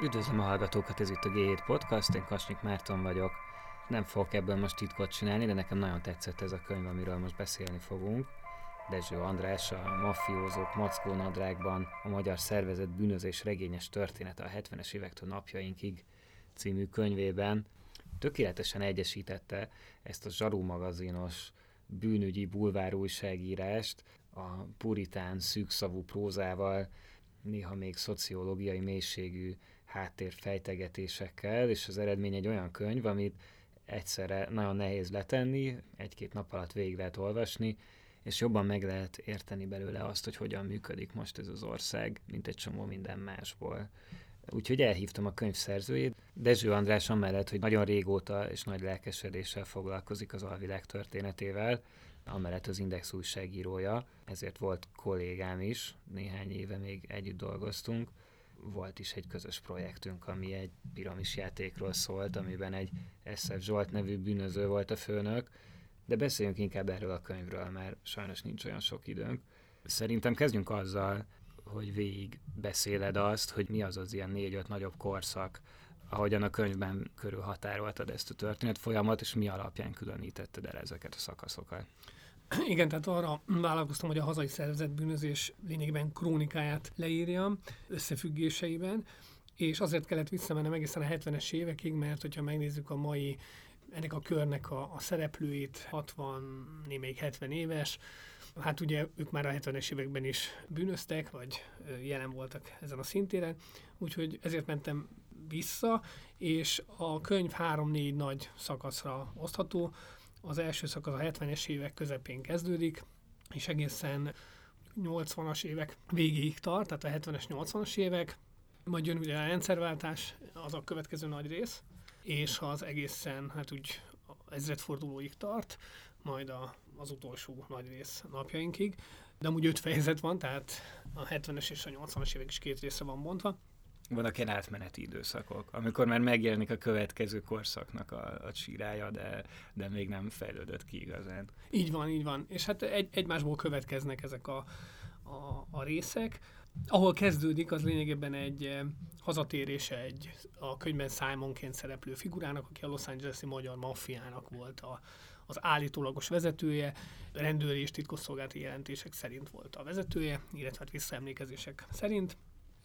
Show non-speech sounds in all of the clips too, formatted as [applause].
Üdvözlöm a hallgatókat, ez itt a G7 Podcast, én Kasnyik Márton vagyok. Nem fogok ebből most titkot csinálni, de nekem nagyon tetszett ez a könyv, amiről most beszélni fogunk. Dezső András, a Mafiózók Mackó Nadrágban a magyar szervezet bűnözés regényes története a 70-es évektől napjainkig című könyvében tökéletesen egyesítette ezt a zsarú magazinos bűnügyi bulvár újságírást a puritán szűkszavú prózával, néha még szociológiai mélységű háttérfejtegetésekkel, és az eredmény egy olyan könyv, amit egyszerre nagyon nehéz letenni, egy-két nap alatt végig lehet olvasni, és jobban meg lehet érteni belőle azt, hogy hogyan működik most ez az ország, mint egy csomó minden másból. Úgyhogy elhívtam a könyv szerzőjét, Dezső András amellett, hogy nagyon régóta és nagy lelkesedéssel foglalkozik az alvilág történetével, amellett az Index újságírója, ezért volt kollégám is, néhány éve még együtt dolgoztunk, volt is egy közös projektünk, ami egy piramis játékról szólt, amiben egy SF Zsolt nevű bűnöző volt a főnök, de beszéljünk inkább erről a könyvről, mert sajnos nincs olyan sok időnk. Szerintem kezdjünk azzal, hogy végig beszéled azt, hogy mi az az ilyen négy-öt nagyobb korszak, ahogyan a könyvben körül határoltad ezt a történet folyamat, és mi alapján különítetted el ezeket a szakaszokat. [clears throat] Igen, tehát arra vállalkoztam, hogy a hazai szervezet bűnözés lényegében krónikáját leírjam összefüggéseiben, és azért kellett visszamennem egészen a 70-es évekig, mert hogyha megnézzük a mai ennek a körnek a, a szereplőit, 60, még 70 éves, hát ugye ők már a 70-es években is bűnöztek, vagy jelen voltak ezen a szintéren, úgyhogy ezért mentem vissza, és a könyv három-négy nagy szakaszra osztható. Az első szakasz a 70-es évek közepén kezdődik, és egészen 80-as évek végéig tart, tehát a 70-es, 80-as évek, majd jön ugye a rendszerváltás, az a következő nagy rész, és az egészen, hát úgy ezredfordulóig tart, majd a, az utolsó nagy rész napjainkig. De amúgy öt fejezet van, tehát a 70-es és a 80-as évek is két részre van bontva. Vannak ilyen átmeneti időszakok, amikor már megjelenik a következő korszaknak a, a csírája, de, de még nem fejlődött ki igazán. Így van, így van. És hát egy, egymásból következnek ezek a, a, a részek. Ahol kezdődik, az lényegében egy eh, hazatérése egy a könyvben Simonként szereplő figurának, aki a Los Angeles-i magyar maffiának volt a, az állítólagos vezetője, rendőri és titkosszolgálati jelentések szerint volt a vezetője, illetve hát visszaemlékezések szerint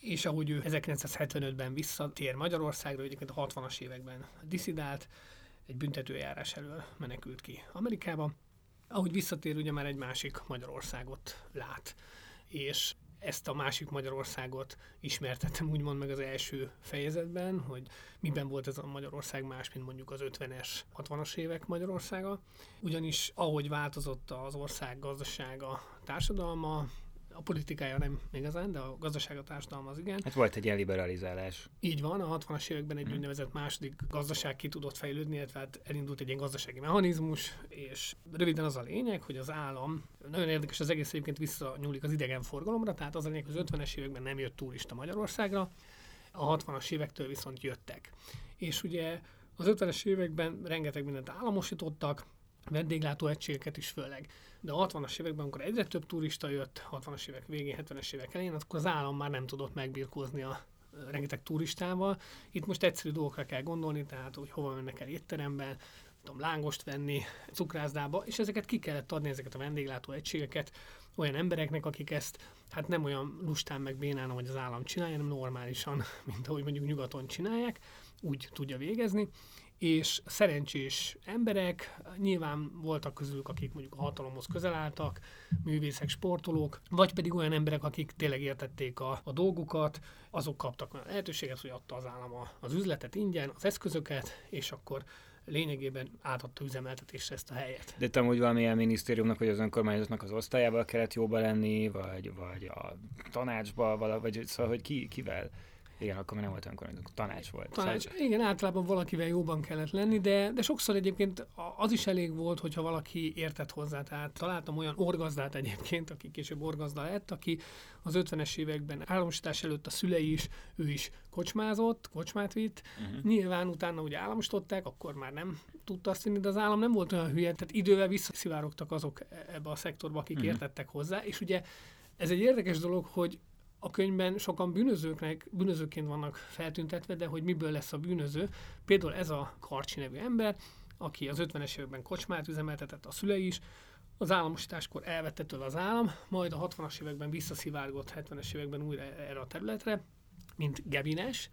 és ahogy ő 1975-ben visszatér Magyarországra, egyébként a 60-as években diszidált, egy büntetőjárás elől menekült ki Amerikába. Ahogy visszatér, ugye már egy másik Magyarországot lát, és ezt a másik Magyarországot ismertettem úgymond meg az első fejezetben, hogy miben volt ez a Magyarország más, mint mondjuk az 50-es, 60-as évek Magyarországa. Ugyanis ahogy változott az ország gazdasága, társadalma, a politikája nem igazán, de a gazdaság, a társadalom az igen. Hát volt egy ilyen liberalizálás. Így van, a 60-as években egy hmm. úgynevezett második gazdaság ki tudott fejlődni, illetve hát elindult egy ilyen gazdasági mechanizmus, és röviden az a lényeg, hogy az állam, nagyon érdekes, az egész egyébként visszanyúlik az idegenforgalomra, tehát az a lényeg, hogy az 50-es években nem jött turista Magyarországra, a 60-as évektől viszont jöttek. És ugye az 50-es években rengeteg mindent államosítottak, vendéglátó egységeket is főleg. De a 60-as években, amikor egyre több turista jött, 60-as évek végén, 70-es évek elején, akkor az állam már nem tudott megbirkózni a rengeteg turistával. Itt most egyszerű dolgokra kell gondolni, tehát hogy hova mennek el étteremben, tudom, lángost venni, cukrászdába, és ezeket ki kellett adni, ezeket a vendéglátó egységeket olyan embereknek, akik ezt hát nem olyan lustán meg bénán, ahogy az állam csinálja, hanem normálisan, [laughs] mint ahogy mondjuk nyugaton csinálják, úgy tudja végezni és szerencsés emberek, nyilván voltak közülük, akik mondjuk a hatalomhoz közel álltak, művészek, sportolók, vagy pedig olyan emberek, akik tényleg értették a, a dolgukat, azok kaptak olyan lehetőséget, hogy adta az állam az üzletet ingyen, az eszközöket, és akkor lényegében átadta üzemeltetésre ezt a helyet. De te hogy valamilyen minisztériumnak, vagy az önkormányzatnak az osztályával kellett jóba lenni, vagy, vagy a tanácsba, vagy szóval, hogy ki, kivel? Igen, akkor már nem volt önkormányzat, tanács volt. Tanács, szóval... Igen, általában valakivel jóban kellett lenni, de, de sokszor egyébként az is elég volt, hogyha valaki értett hozzá. Tehát találtam olyan orgazdát egyébként, aki később orgazda lett, aki az 50-es években államosítás előtt a szülei is, ő is kocsmázott, kocsmát vitt. Uh-huh. Nyilván utána ugye államosították, akkor már nem tudta azt vinni, de az állam nem volt olyan hülye, tehát idővel visszaszivárogtak azok ebbe a szektorba, akik uh-huh. értettek hozzá, és ugye ez egy érdekes dolog, hogy a könyvben sokan bűnözőknek, bűnözőként vannak feltüntetve, de hogy miből lesz a bűnöző. Például ez a Karcsi nevű ember, aki az 50-es években kocsmát üzemeltetett, a szülei is, az államosításkor elvette tőle az állam, majd a 60-as években visszaszivárgott 70-es években újra erre a területre, mint Gebines,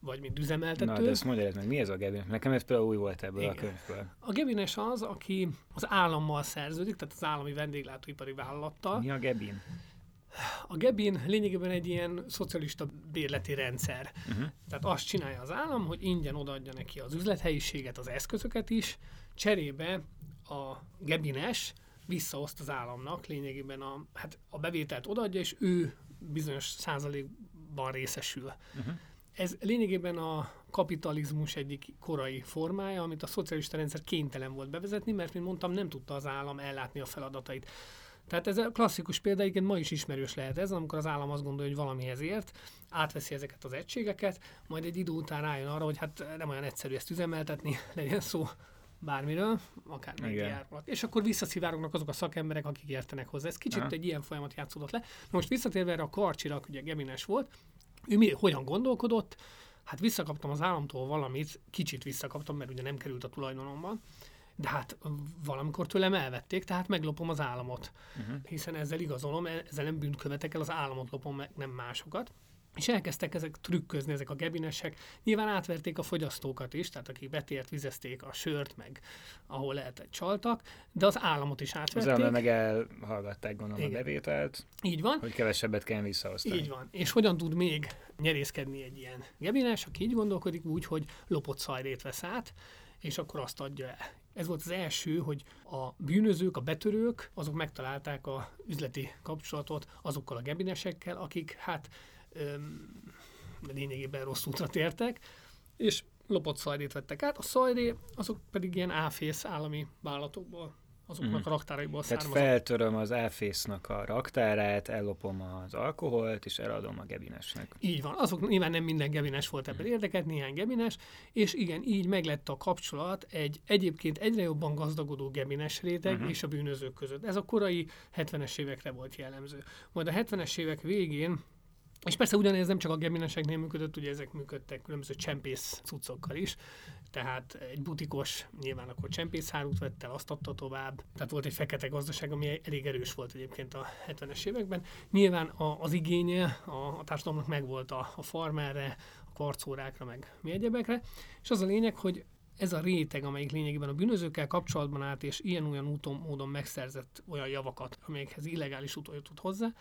vagy mint üzemeltető. Na, de ezt mondja meg, mi ez a Gebines? Nekem ez például új volt ebből Igen. a könyvből. A Gebines az, aki az állammal szerződik, tehát az állami vendéglátóipari vállalattal. Mi a Gebin? A Gebin lényegében egy ilyen szocialista bérleti rendszer. Uh-huh. Tehát azt csinálja az állam, hogy ingyen odaadja neki az üzlethelyiséget, az eszközöket is, cserébe a Gebines visszaoszt az államnak, lényegében a, hát a bevételt odaadja, és ő bizonyos százalékban részesül. Uh-huh. Ez lényegében a kapitalizmus egyik korai formája, amit a szocialista rendszer kénytelen volt bevezetni, mert, mint mondtam, nem tudta az állam ellátni a feladatait. Tehát ez a klasszikus példa, igen, ma is ismerős lehet ez, amikor az állam azt gondolja, hogy valamihez ért, átveszi ezeket az egységeket, majd egy idő után rájön arra, hogy hát nem olyan egyszerű ezt üzemeltetni, [laughs] legyen szó bármiről, akár médiáról. És akkor visszaszivárognak azok a szakemberek, akik értenek hozzá. Ez kicsit Aha. egy ilyen folyamat játszódott le. Na most visszatérve erre a karcsira, ugye Gemines volt, ő mi, hogyan gondolkodott? Hát visszakaptam az államtól valamit, kicsit visszakaptam, mert ugye nem került a tulajdonomban, de hát valamikor tőlem elvették, tehát meglopom az államot. Uh-huh. Hiszen ezzel igazolom, e- ezzel nem bűnt követek el, az államot lopom meg, nem másokat. És elkezdtek ezek trükközni, ezek a gebinesek. Nyilván átverték a fogyasztókat is, tehát akik betért, vizezték a sört, meg ahol lehetett csaltak, de az államot is átverték. Az meg elhallgatták gondolom Igen. a bevételt. Így van. Hogy kevesebbet kell visszaosztani. Így van. És hogyan tud még nyerészkedni egy ilyen gebines, aki így gondolkodik úgy, hogy lopott szajrét vesz át, és akkor azt adja el. Ez volt az első, hogy a bűnözők, a betörők, azok megtalálták a üzleti kapcsolatot azokkal a gebinesekkel, akik hát lényegében rossz útra tértek, és lopott szajdét vettek át. A szajdé azok pedig ilyen áfész állami vállalatokból azoknak mm. a raktáraiból Tehát származott. feltöröm az áfésznak a raktárát, ellopom az alkoholt, és eladom a gebinesnek. Így van. Azok nyilván nem minden gebines volt ebben mm. érdeket, néhány gebines, és igen, így meglett a kapcsolat egy egyébként egyre jobban gazdagodó gebines réteg mm-hmm. és a bűnözők között. Ez a korai 70-es évekre volt jellemző. Majd a 70-es évek végén és persze ugyanez nem csak a gemineseknél működött, ugye ezek működtek különböző csempész cuccokkal is, tehát egy butikos nyilván akkor csempészárút vett el, azt adta tovább, tehát volt egy fekete gazdaság, ami elég erős volt egyébként a 70-es években. Nyilván a, az igénye a, a társadalomnak megvolt a, a farmerre, a karcórákra, meg mi egyebekre, és az a lényeg, hogy ez a réteg, amelyik lényegében a bűnözőkkel kapcsolatban állt, és ilyen-olyan úton, módon megszerzett olyan javakat, amelyekhez illegális úton jutott hozzá,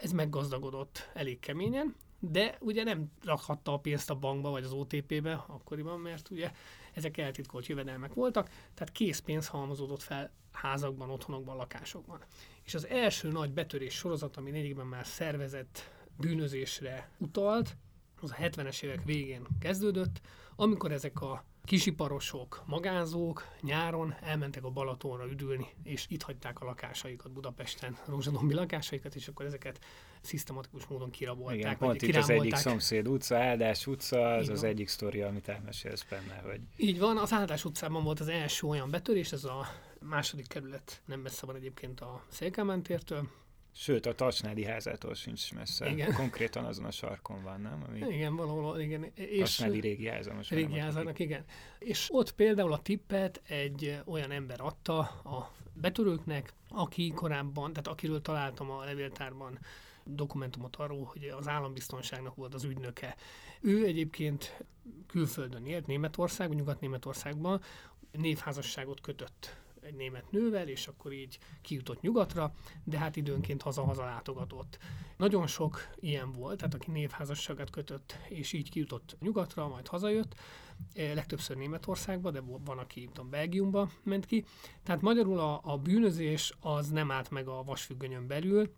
ez meggazdagodott elég keményen, de ugye nem rakhatta a pénzt a bankba vagy az OTP-be akkoriban, mert ugye ezek eltitkolt jövedelmek voltak, tehát készpénz halmozódott fel házakban, otthonokban, lakásokban. És az első nagy betörés sorozat, ami lényegében már szervezett bűnözésre utalt, az a 70-es évek végén kezdődött, amikor ezek a kisiparosok, magázók nyáron elmentek a Balatonra üdülni, és itt hagyták a lakásaikat Budapesten, rózsadombi lakásaikat, és akkor ezeket szisztematikus módon kirabolták. Igen, pont itt az egyik szomszéd utca, Áldás utca, az az egyik sztori, amit elmesélsz benne, hogy... Így van, az Áldás utcában volt az első olyan betörés, ez a második kerület nem messze van egyébként a Szélkámán tértől, Sőt, a Tacsnádi házától sincs messze. Igen. Konkrétan azon a sarkon van, nem? Ami igen, valahol, igen. És Tacsnádi régi háza. Most régi házának, igen. És ott például a tippet egy olyan ember adta a betörőknek, aki korábban, tehát akiről találtam a levéltárban dokumentumot arról, hogy az állambiztonságnak volt az ügynöke. Ő egyébként külföldön élt, Németországban, Nyugat-Németországban, névházasságot kötött egy német nővel, és akkor így kijutott nyugatra, de hát időnként haza-haza látogatott. Nagyon sok ilyen volt, tehát aki névházasságát kötött, és így kijutott nyugatra, majd hazajött, e, legtöbbször Németországba, de van, aki tudom, Belgiumba ment ki. Tehát magyarul a, a bűnözés az nem állt meg a vasfüggönyön belül,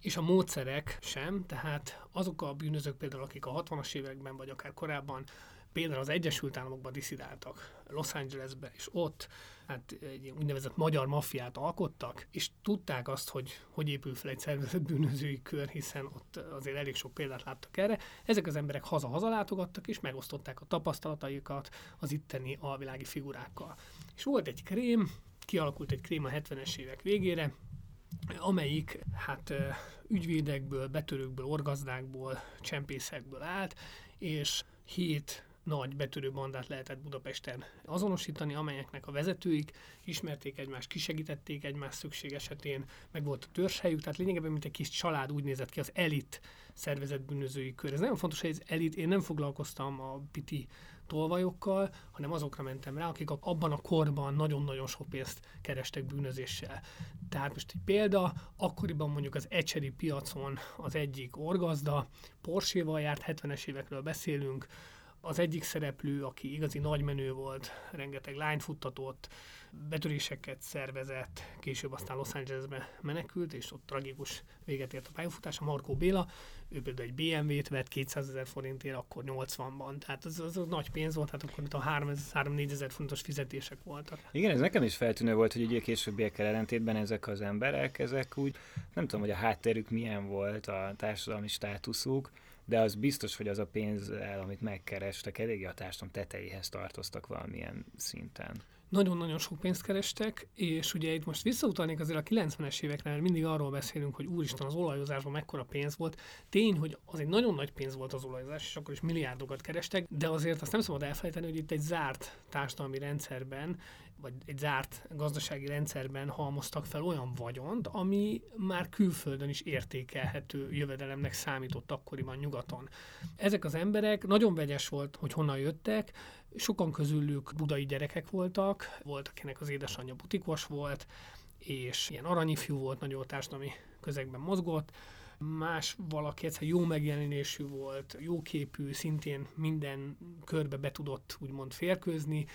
és a módszerek sem, tehát azok a bűnözők például, akik a 60-as években, vagy akár korábban például az Egyesült Államokban diszidáltak, Los Angelesbe, és ott hát egy úgynevezett magyar maffiát alkottak, és tudták azt, hogy hogy épül fel egy szervezett bűnözői kör, hiszen ott azért elég sok példát láttak erre. Ezek az emberek haza-haza látogattak, és megosztották a tapasztalataikat az itteni alvilági figurákkal. És volt egy krém, kialakult egy krém a 70-es évek végére, amelyik hát ügyvédekből, betörőkből, orgazdákból, csempészekből állt, és hét nagy betörő bandát lehetett Budapesten azonosítani, amelyeknek a vezetőik ismerték egymást, kisegítették egymást szükség esetén, meg volt a törzshelyük, tehát lényegében mint egy kis család úgy nézett ki az elit szervezett bűnözői kör. Ez nagyon fontos, hogy az elit, én nem foglalkoztam a piti tolvajokkal, hanem azokra mentem rá, akik abban a korban nagyon-nagyon sok pénzt kerestek bűnözéssel. Tehát most egy példa, akkoriban mondjuk az ecseri piacon az egyik orgazda, Porsche-val járt, 70-es évekről beszélünk, az egyik szereplő, aki igazi nagymenő volt, rengeteg lányt futtatott, betöréseket szervezett, később aztán Los Angelesbe menekült, és ott tragikus véget ért a pályafutása. Markó Béla, ő például egy BMW-t vett 200 ezer forintért akkor 80-ban, tehát az, az, az nagy pénz volt, tehát akkor a 3-4 ezer fontos fizetések voltak. Igen, ez nekem is feltűnő volt, hogy ugye későbbiekkel ellentétben ezek az emberek, ezek úgy, nem tudom, hogy a hátterük milyen volt, a társadalmi státuszuk, de az biztos, hogy az a pénz, amit megkerestek, eléggé a társadalom tetejéhez tartoztak valamilyen szinten nagyon-nagyon sok pénzt kerestek, és ugye itt most visszautalnék azért a 90-es évekre, mert mindig arról beszélünk, hogy úristen, az olajozásban mekkora pénz volt. Tény, hogy az egy nagyon nagy pénz volt az olajozás, és akkor is milliárdokat kerestek, de azért azt nem szabad elfelejteni, hogy itt egy zárt társadalmi rendszerben vagy egy zárt gazdasági rendszerben halmoztak fel olyan vagyont, ami már külföldön is értékelhető jövedelemnek számított akkoriban nyugaton. Ezek az emberek nagyon vegyes volt, hogy honnan jöttek, sokan közülük budai gyerekek voltak, volt, akinek az édesanyja butikos volt, és ilyen aranyifjú volt, nagyon társadalmi közegben mozgott, más valaki egyszer jó megjelenésű volt, jóképű, szintén minden körbe be tudott úgymond férkőzni,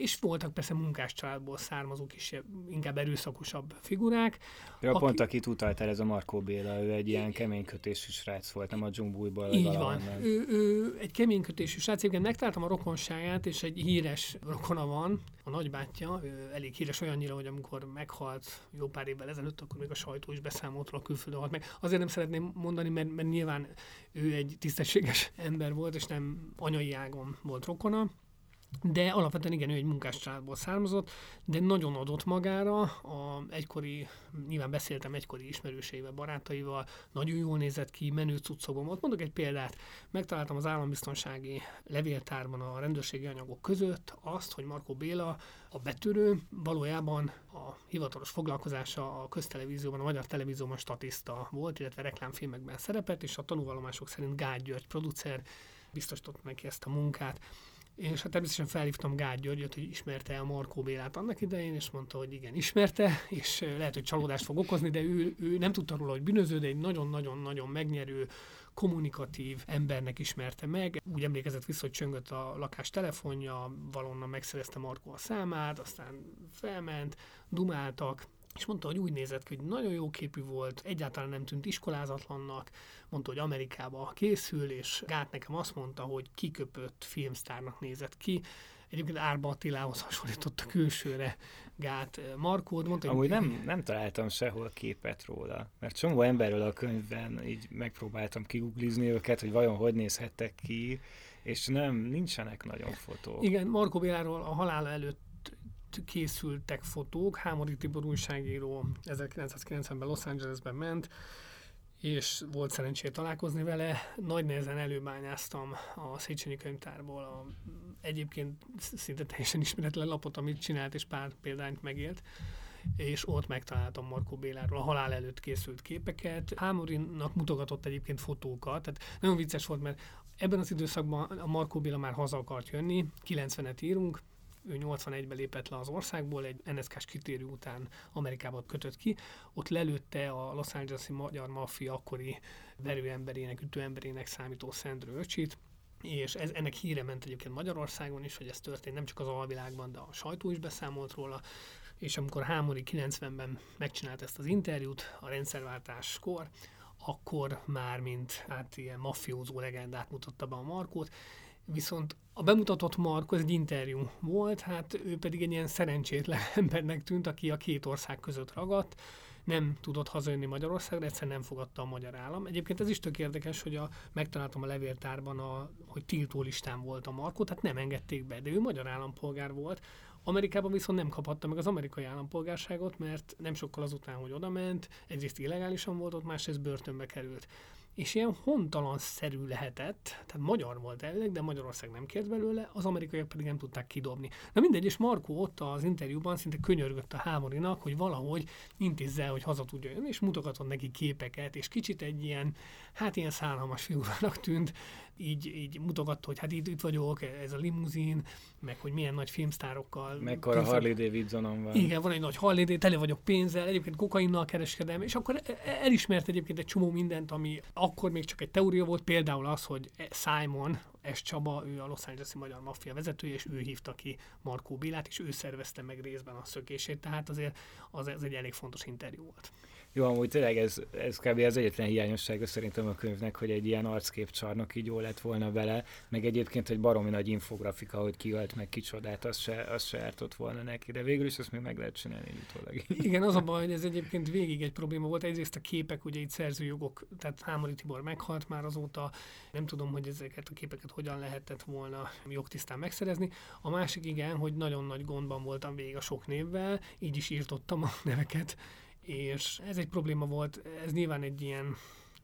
és voltak persze munkás családból származó kisebb, inkább erőszakosabb figurák. Ja, aki... pont akit utaltál, ez a Markó Béla, ő egy ilyen keménykötésű srác volt, nem a dzsumbújból. Így van, ő, ő, egy keménykötésű srác, egyébként megtaláltam a rokonságát, és egy híres rokona van, a nagybátyja, ő elég híres olyannyira, hogy amikor meghalt jó pár évvel ezelőtt, akkor még a sajtó is beszámolt a külföldön halt meg. Azért nem szeretném mondani, mert, mert nyilván ő egy tisztességes [laughs] ember volt, és nem anyai ágon volt rokona, de alapvetően igen, ő egy munkás családból származott, de nagyon adott magára, a egykori, nyilván beszéltem egykori ismerőseivel, barátaival, nagyon jól nézett ki, menő cuccokban volt. Mondok egy példát, megtaláltam az állambiztonsági levéltárban a rendőrségi anyagok között azt, hogy Markó Béla, a betörő, valójában a hivatalos foglalkozása a köztelevízióban, a magyar televízióban statiszta volt, illetve reklámfilmekben szerepelt, és a tanúvallomások szerint Gágy György producer biztosított neki ezt a munkát. És hát természetesen felhívtam Gágy Györgyöt, hogy ismerte a Markó Bélát annak idején, és mondta, hogy igen, ismerte, és lehet, hogy csalódást fog okozni, de ő, ő nem tudta róla, hogy bűnöző, de egy nagyon-nagyon-nagyon megnyerő, kommunikatív embernek ismerte meg. Úgy emlékezett vissza, hogy csöngött a lakás telefonja, valonnan megszerezte Markó a számát, aztán felment, dumáltak, és mondta, hogy úgy nézett ki, hogy nagyon jó képű volt, egyáltalán nem tűnt iskolázatlannak, mondta, hogy Amerikába készül, és Gát nekem azt mondta, hogy kiköpött filmsztárnak nézett ki, Egyébként Árba Attilához hasonlított a külsőre Gát Markód. Mondta, Amúgy hogy... nem, nem találtam sehol képet róla, mert csomó emberről a könyvben így megpróbáltam kiguglizni őket, hogy vajon hogy nézhettek ki, és nem, nincsenek nagyon fotók. Igen, Markó Béláról a halála előtt készültek fotók. Hámori Tibor újságíró 1990-ben Los Angelesben ment, és volt szerencsé találkozni vele. Nagy nehezen előbányáztam a Széchenyi könyvtárból a egyébként szinte teljesen ismeretlen lapot, amit csinált, és pár példányt megélt és ott megtaláltam Markó Béláról a halál előtt készült képeket. Hámorinak mutogatott egyébként fotókat, tehát nagyon vicces volt, mert ebben az időszakban a Markó Béla már haza akart jönni, 90-et írunk, ő 81-ben lépett le az országból, egy NSK-s kitérő után Amerikába kötött ki, ott lelőtte a Los Angeles-i magyar maffia akkori verőemberének, ütőemberének számító Szendrő öcsit, és ez, ennek híre ment egyébként Magyarországon is, hogy ez történt nem csak az alvilágban, de a sajtó is beszámolt róla, és amikor Hámori 90-ben megcsinált ezt az interjút a rendszerváltáskor, akkor már mint hát ilyen mafiózó legendát mutatta be a Markót, Viszont a bemutatott Marko, egy interjú volt, hát ő pedig egy ilyen szerencsétlen [laughs] embernek tűnt, aki a két ország között ragadt, nem tudott hazajönni Magyarországra, egyszerűen nem fogadta a magyar állam. Egyébként ez is tök érdekes, hogy a, megtaláltam a levéltárban, a, hogy tiltó listán volt a Markó, tehát nem engedték be, de ő magyar állampolgár volt, Amerikában viszont nem kaphatta meg az amerikai állampolgárságot, mert nem sokkal azután, hogy odament, egyrészt illegálisan volt ott, másrészt börtönbe került és ilyen hontalanszerű lehetett, tehát magyar volt elvileg, de Magyarország nem kért belőle, az amerikaiak pedig nem tudták kidobni. Na mindegy, és Markó ott az interjúban szinte könyörgött a hámorinak, hogy valahogy intézze, hogy haza tudja jönni, és mutogatott neki képeket, és kicsit egy ilyen, hát ilyen szállalmas figurának tűnt, így, így mutogatta, hogy hát itt, itt vagyok, ez a limuzin, meg hogy milyen nagy filmsztárokkal. Mekkora Harley Davidsonon van. Igen, van egy nagy Harley Davidson, tele vagyok pénzzel, egyébként kokainnal kereskedem, és akkor e- e- elismert egyébként egy csomó mindent, ami akkor még csak egy teória volt, például az, hogy Simon, S. Csaba, ő a Los Angeles-i magyar maffia vezetője, és ő hívta ki Markó Bélát, és ő szervezte meg részben a szökését, tehát azért az, az egy elég fontos interjú volt. Jó, amúgy tényleg ez, ez kb. az egyetlen hiányossága szerintem a könyvnek, hogy egy ilyen arcképcsarnok így jó lett volna vele, meg egyébként egy baromi nagy infografika, hogy ki ölt meg kicsodát, az se, az se ártott volna neki, de végül is azt még meg lehet csinálni utólag. Igen, az a baj, hogy ez egyébként végig egy probléma volt. Egyrészt a képek, ugye itt szerzőjogok, tehát Hámori Tibor meghalt már azóta, nem tudom, hogy ezeket a képeket hogyan lehetett volna jogtisztán megszerezni. A másik igen, hogy nagyon nagy gondban voltam végig a sok névvel, így is írtottam a neveket, és ez egy probléma volt, ez nyilván egy ilyen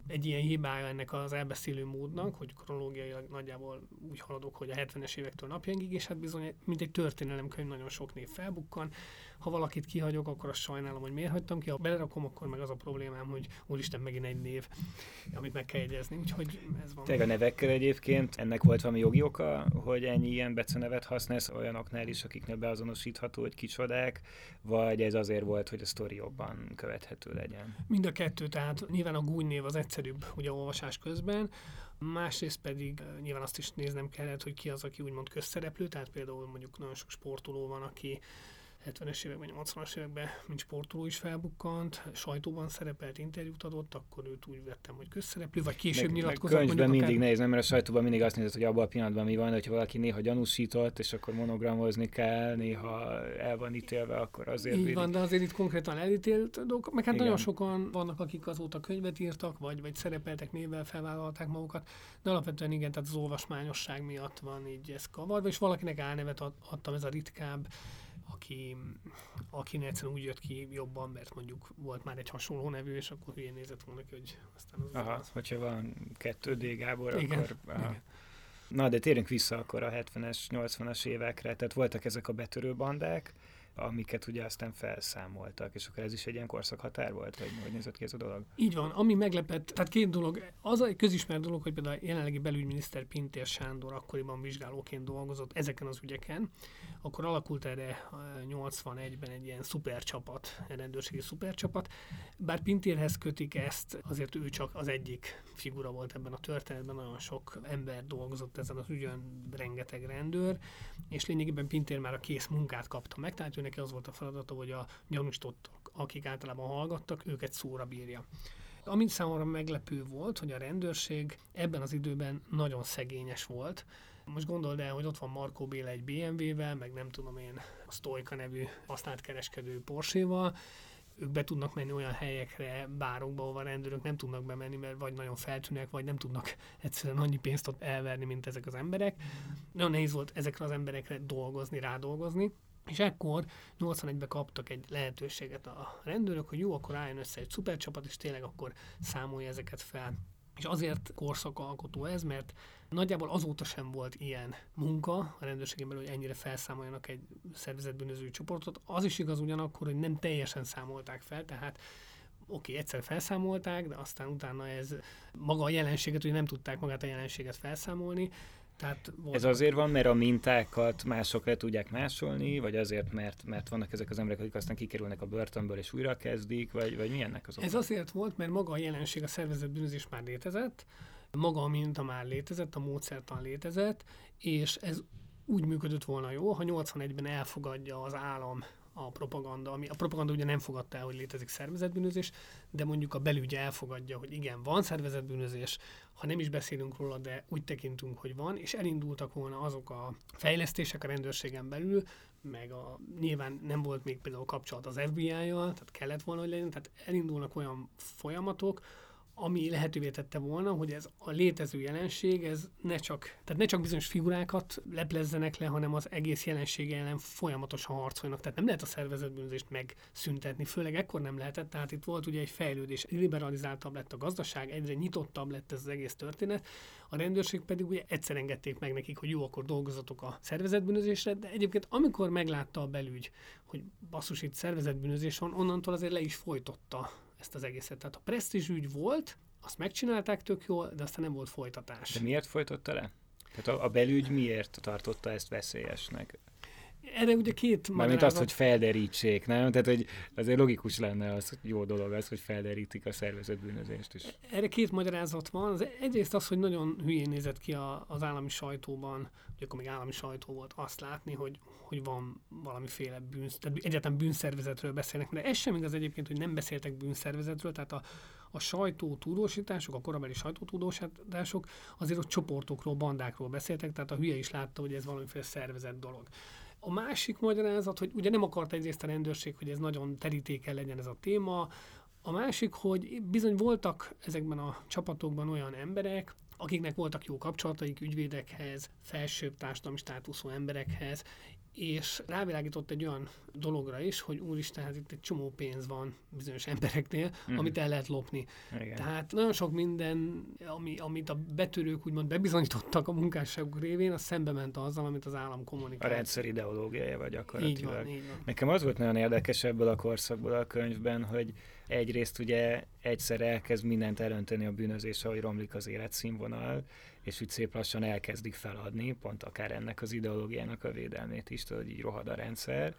egy ilyen hibája ennek az elbeszélő módnak, hogy kronológiailag nagyjából úgy haladok, hogy a 70-es évektől napjainkig, és hát bizony, mint egy történelemkönyv, nagyon sok név felbukkan, ha valakit kihagyok, akkor azt sajnálom, hogy miért hagytam ki. Ha belerakom, akkor meg az a problémám, hogy úristen megint egy név, amit meg kell jegyezni. Úgyhogy ez van. Tényleg a nevekkel egyébként ennek volt valami jogi oka, hogy ennyi ilyen becenevet használsz olyanoknál is, akiknél beazonosítható, hogy kicsodák, vagy ez azért volt, hogy a sztori jobban követhető legyen? Mind a kettő, tehát nyilván a gúny név az egyszerűbb ugye a olvasás közben, Másrészt pedig nyilván azt is néznem kellett, hogy ki az, aki úgymond közszereplő, tehát például mondjuk nagyon sok sportoló van, aki 70-es években, 80-as években, mint sportoló is felbukkant, sajtóban szerepelt, interjút adott, akkor őt úgy vettem, hogy közszereplő, vagy később meg, nyilatkozott. Meg könyvben mindig akár... nehéz, mert a sajtóban mindig azt nézett, hogy abban a pillanatban mi van, hogyha valaki néha gyanúsított, és akkor monogramozni kell, néha el van ítélve, akkor azért... Így van, de azért itt konkrétan elítélt dolgok, meg hát Igen. nagyon sokan vannak, akik azóta könyvet írtak, vagy, vagy szerepeltek névvel, felvállalták magukat, de alapvetően igen, tehát az olvasmányosság miatt van így ez kavarva, és valakinek álnevet adtam, ez a ritkább aki, aki egyszerűen úgy jött ki jobban, mert mondjuk volt már egy hasonló nevű, és akkor hülyén nézett volna ki, hogy aztán az Aha, az. hogyha van kettő D Gábor, igen, akkor... Aha. Igen. Na, de térjünk vissza akkor a 70-es, 80-as évekre. Tehát voltak ezek a betörő bandák, amiket ugye aztán felszámoltak, és akkor ez is egy ilyen korszakhatár volt, vagy hogy nézett ki ez a dolog? Így van, ami meglepett, tehát két dolog, az egy közismert dolog, hogy például a jelenlegi belügyminiszter Pintér Sándor akkoriban vizsgálóként dolgozott ezeken az ügyeken, akkor alakult erre 81-ben egy ilyen szupercsapat, rendőrségi szupercsapat, bár Pintérhez kötik ezt, azért ő csak az egyik figura volt ebben a történetben, nagyon sok ember dolgozott ezen az ügyön, rengeteg rendőr, és lényegében Pintér már a kész munkát kapta meg, tehát ő neki az volt a feladata, hogy a gyanúsítottak, akik általában hallgattak, őket szóra bírja. Ami számomra meglepő volt, hogy a rendőrség ebben az időben nagyon szegényes volt. Most gondold el, hogy ott van Markó Béla egy BMW-vel, meg nem tudom én, a Stoika nevű használt kereskedő Porsche-val, ők be tudnak menni olyan helyekre, bárokba, ahova a rendőrök nem tudnak bemenni, mert vagy nagyon feltűnnek, vagy nem tudnak egyszerűen annyi pénzt ott elverni, mint ezek az emberek. Nagyon nehéz volt ezekre az emberekre dolgozni, rádolgozni. És ekkor 81-ben kaptak egy lehetőséget a rendőrök, hogy jó, akkor álljon össze egy szupercsapat, és tényleg akkor számolja ezeket fel. És azért korszakalkotó ez, mert nagyjából azóta sem volt ilyen munka a rendőrségen belül, hogy ennyire felszámoljanak egy szervezetbűnöző csoportot. Az is igaz ugyanakkor, hogy nem teljesen számolták fel, tehát oké, okay, egyszer felszámolták, de aztán utána ez maga a jelenséget, hogy nem tudták magát a jelenséget felszámolni, tehát Ez azért van, mert a mintákat mások le tudják másolni, vagy azért, mert, mert vannak ezek az emberek, akik aztán kikerülnek a börtönből és újra kezdik, vagy, vagy mi ennek az oka? Ez azért volt, mert maga a jelenség, a szervezett bűnözés már létezett, maga a minta már létezett, a módszertan létezett, és ez úgy működött volna jó, ha 81-ben elfogadja az állam a propaganda, ami a propaganda ugye nem fogadta el, hogy létezik szervezetbűnözés, de mondjuk a belügy elfogadja, hogy igen, van szervezetbűnözés, ha nem is beszélünk róla, de úgy tekintünk, hogy van, és elindultak volna azok a fejlesztések a rendőrségen belül, meg a, nyilván nem volt még például kapcsolat az FBI-jal, tehát kellett volna, hogy legyen, tehát elindulnak olyan folyamatok, ami lehetővé tette volna, hogy ez a létező jelenség, ez ne csak, tehát ne csak bizonyos figurákat leplezzenek le, hanem az egész jelenség ellen folyamatosan harcolnak. Tehát nem lehet a szervezetbűnözést megszüntetni, főleg ekkor nem lehetett, tehát itt volt ugye egy fejlődés, liberalizáltabb lett a gazdaság, egyre nyitottabb lett ez az egész történet, a rendőrség pedig ugye egyszer engedték meg nekik, hogy jó, akkor dolgozatok a szervezetbűnözésre, de egyébként amikor meglátta a belügy, hogy basszus itt szervezetbűnözés van, onnantól azért le is folytotta ezt az egészet. Tehát a presztízs ügy volt, azt megcsinálták tök jól, de aztán nem volt folytatás. De miért folytotta le? Tehát a, a belügy miért tartotta ezt veszélyesnek? Erre ugye két Mármint azt, hogy felderítsék, nem? Tehát, hogy azért logikus lenne az, jó dolog az, hogy felderítik a szervezet bűnözést is. Erre két magyarázat van. Az egyrészt az, hogy nagyon hülyén nézett ki a, az állami sajtóban, hogy akkor még állami sajtó volt, azt látni, hogy, hogy van valamiféle bűn, tehát egyáltalán bűnszervezetről beszélnek, de ez sem igaz egyébként, hogy nem beszéltek bűnszervezetről, tehát a, a sajtótudósítások, a korabeli sajtótudósítások azért ott csoportokról, bandákról beszéltek, tehát a hülye is látta, hogy ez valamiféle szervezett dolog. A másik magyarázat, hogy ugye nem akart egyrészt a rendőrség, hogy ez nagyon terítéken legyen ez a téma, a másik, hogy bizony voltak ezekben a csapatokban olyan emberek, akiknek voltak jó kapcsolataik ügyvédekhez, felsőbb társadalmi státuszú emberekhez, és rávilágított egy olyan dologra is, hogy úristen, hát itt egy csomó pénz van bizonyos embereknél, mm. amit el lehet lopni. Igen. Tehát nagyon sok minden, ami, amit a betörők úgymond bebizonyítottak a munkásságuk révén, az szembe ment azzal, amit az állam kommunikált. A rendszer ideológiája vagy gyakorlatilag. Így van, így van. Nekem az volt nagyon érdekes ebből a korszakból a könyvben, hogy egyrészt ugye egyszer elkezd mindent elönteni a bűnözés, ahogy romlik az életszínvonal, és úgy szép lassan elkezdik feladni, pont akár ennek az ideológiának a védelmét is, hogy így rohad a rendszer.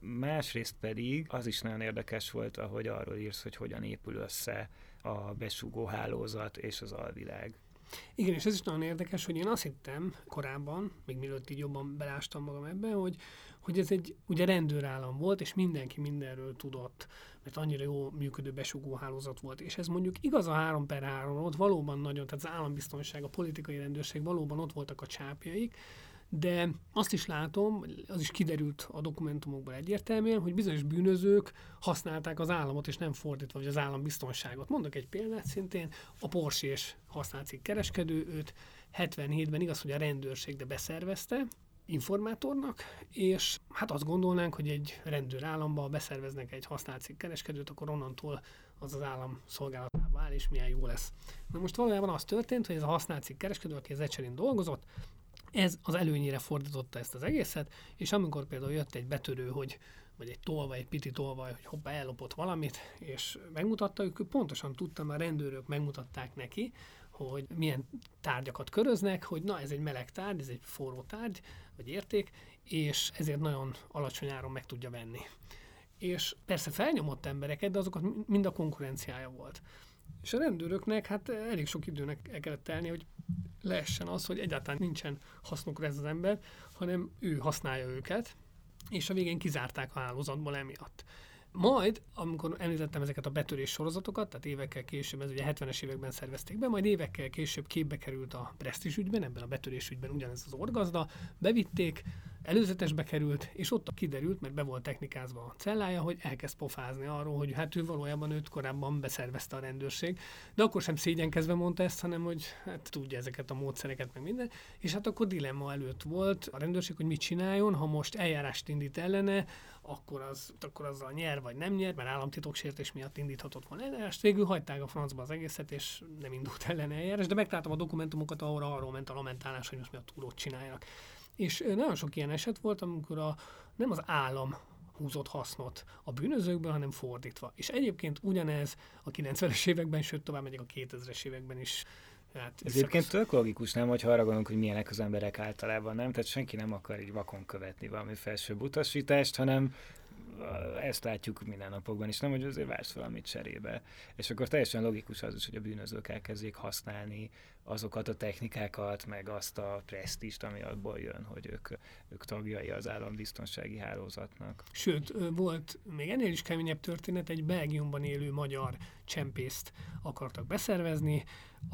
Másrészt pedig az is nagyon érdekes volt, ahogy arról írsz, hogy hogyan épül össze a besugó hálózat és az alvilág. Igen, és ez is nagyon érdekes, hogy én azt hittem korábban, még mielőtt így jobban belástam magam ebbe, hogy, hogy ez egy ugye rendőrállam volt, és mindenki mindenről tudott, mert annyira jó működő besugó hálózat volt. És ez mondjuk igaz a 3 per 3 ott valóban nagyon, tehát az állambiztonság, a politikai rendőrség valóban ott voltak a csápjaik, de azt is látom, az is kiderült a dokumentumokból egyértelműen, hogy bizonyos bűnözők használták az államot, és nem fordítva, vagy az állam biztonságot. Mondok egy példát szintén, a Porsche és használt kereskedő, őt 77-ben igaz, hogy a rendőrség de beszervezte, informátornak, és hát azt gondolnánk, hogy egy rendőr államba beszerveznek egy használt kereskedőt, akkor onnantól az az állam szolgálatába áll, és milyen jó lesz. Na most valójában az történt, hogy ez a használt kereskedő, aki az Ecserin dolgozott, ez az előnyére fordította ezt az egészet, és amikor például jött egy betörő, hogy vagy egy tolvaj, egy piti tolvaj, hogy hoppá, ellopott valamit, és megmutatta, ők pontosan tudtam, a rendőrök megmutatták neki, hogy milyen tárgyakat köröznek, hogy na ez egy meleg tárgy, ez egy forró tárgy, vagy érték, és ezért nagyon alacsony áron meg tudja venni. És persze felnyomott embereket, de azokat mind a konkurenciája volt. És a rendőröknek hát elég sok időnek el kellett telni, hogy lehessen az, hogy egyáltalán nincsen hasznukra ez az ember, hanem ő használja őket, és a végén kizárták a hálózatból emiatt. Majd, amikor említettem ezeket a betörés sorozatokat, tehát évekkel később, ez ugye 70-es években szervezték be, majd évekkel később képbe került a presztis ügyben, ebben a betörés ügyben ugyanez az orgazda, bevitték, előzetesbe került, és ott kiderült, mert be volt technikázva a cellája, hogy elkezd pofázni arról, hogy hát ő valójában őt korábban beszervezte a rendőrség, de akkor sem szégyenkezve mondta ezt, hanem hogy hát tudja ezeket a módszereket, meg minden, és hát akkor dilemma előtt volt a rendőrség, hogy mit csináljon, ha most eljárást indít ellene, akkor, az, akkor azzal nyer vagy nem nyer, mert államtitoksértés miatt indíthatott volna eljárást. Végül hagyták a francba az egészet, és nem indult ellen eljárás, de megtaláltam a dokumentumokat, ahol arról ment a lamentálás, hogy most mi a túrót csináljanak. És nagyon sok ilyen eset volt, amikor a, nem az állam húzott hasznot a bűnözőkből, hanem fordítva. És egyébként ugyanez a 90-es években, sőt tovább megyek a 2000-es években is Hát, Ez egyébként tök logikus, nem, hogy arra gondolunk, hogy milyenek az emberek általában, nem? Tehát senki nem akar így vakon követni valami felsőbb utasítást, hanem ezt látjuk minden napokban is, nem, hogy azért vársz valamit cserébe. És akkor teljesen logikus az is, hogy a bűnözők elkezdjék használni azokat a technikákat, meg azt a presztist, ami abból jön, hogy ők, ők tagjai az állambiztonsági hálózatnak. Sőt, volt még ennél is keményebb történet, egy Belgiumban élő magyar csempészt akartak beszervezni,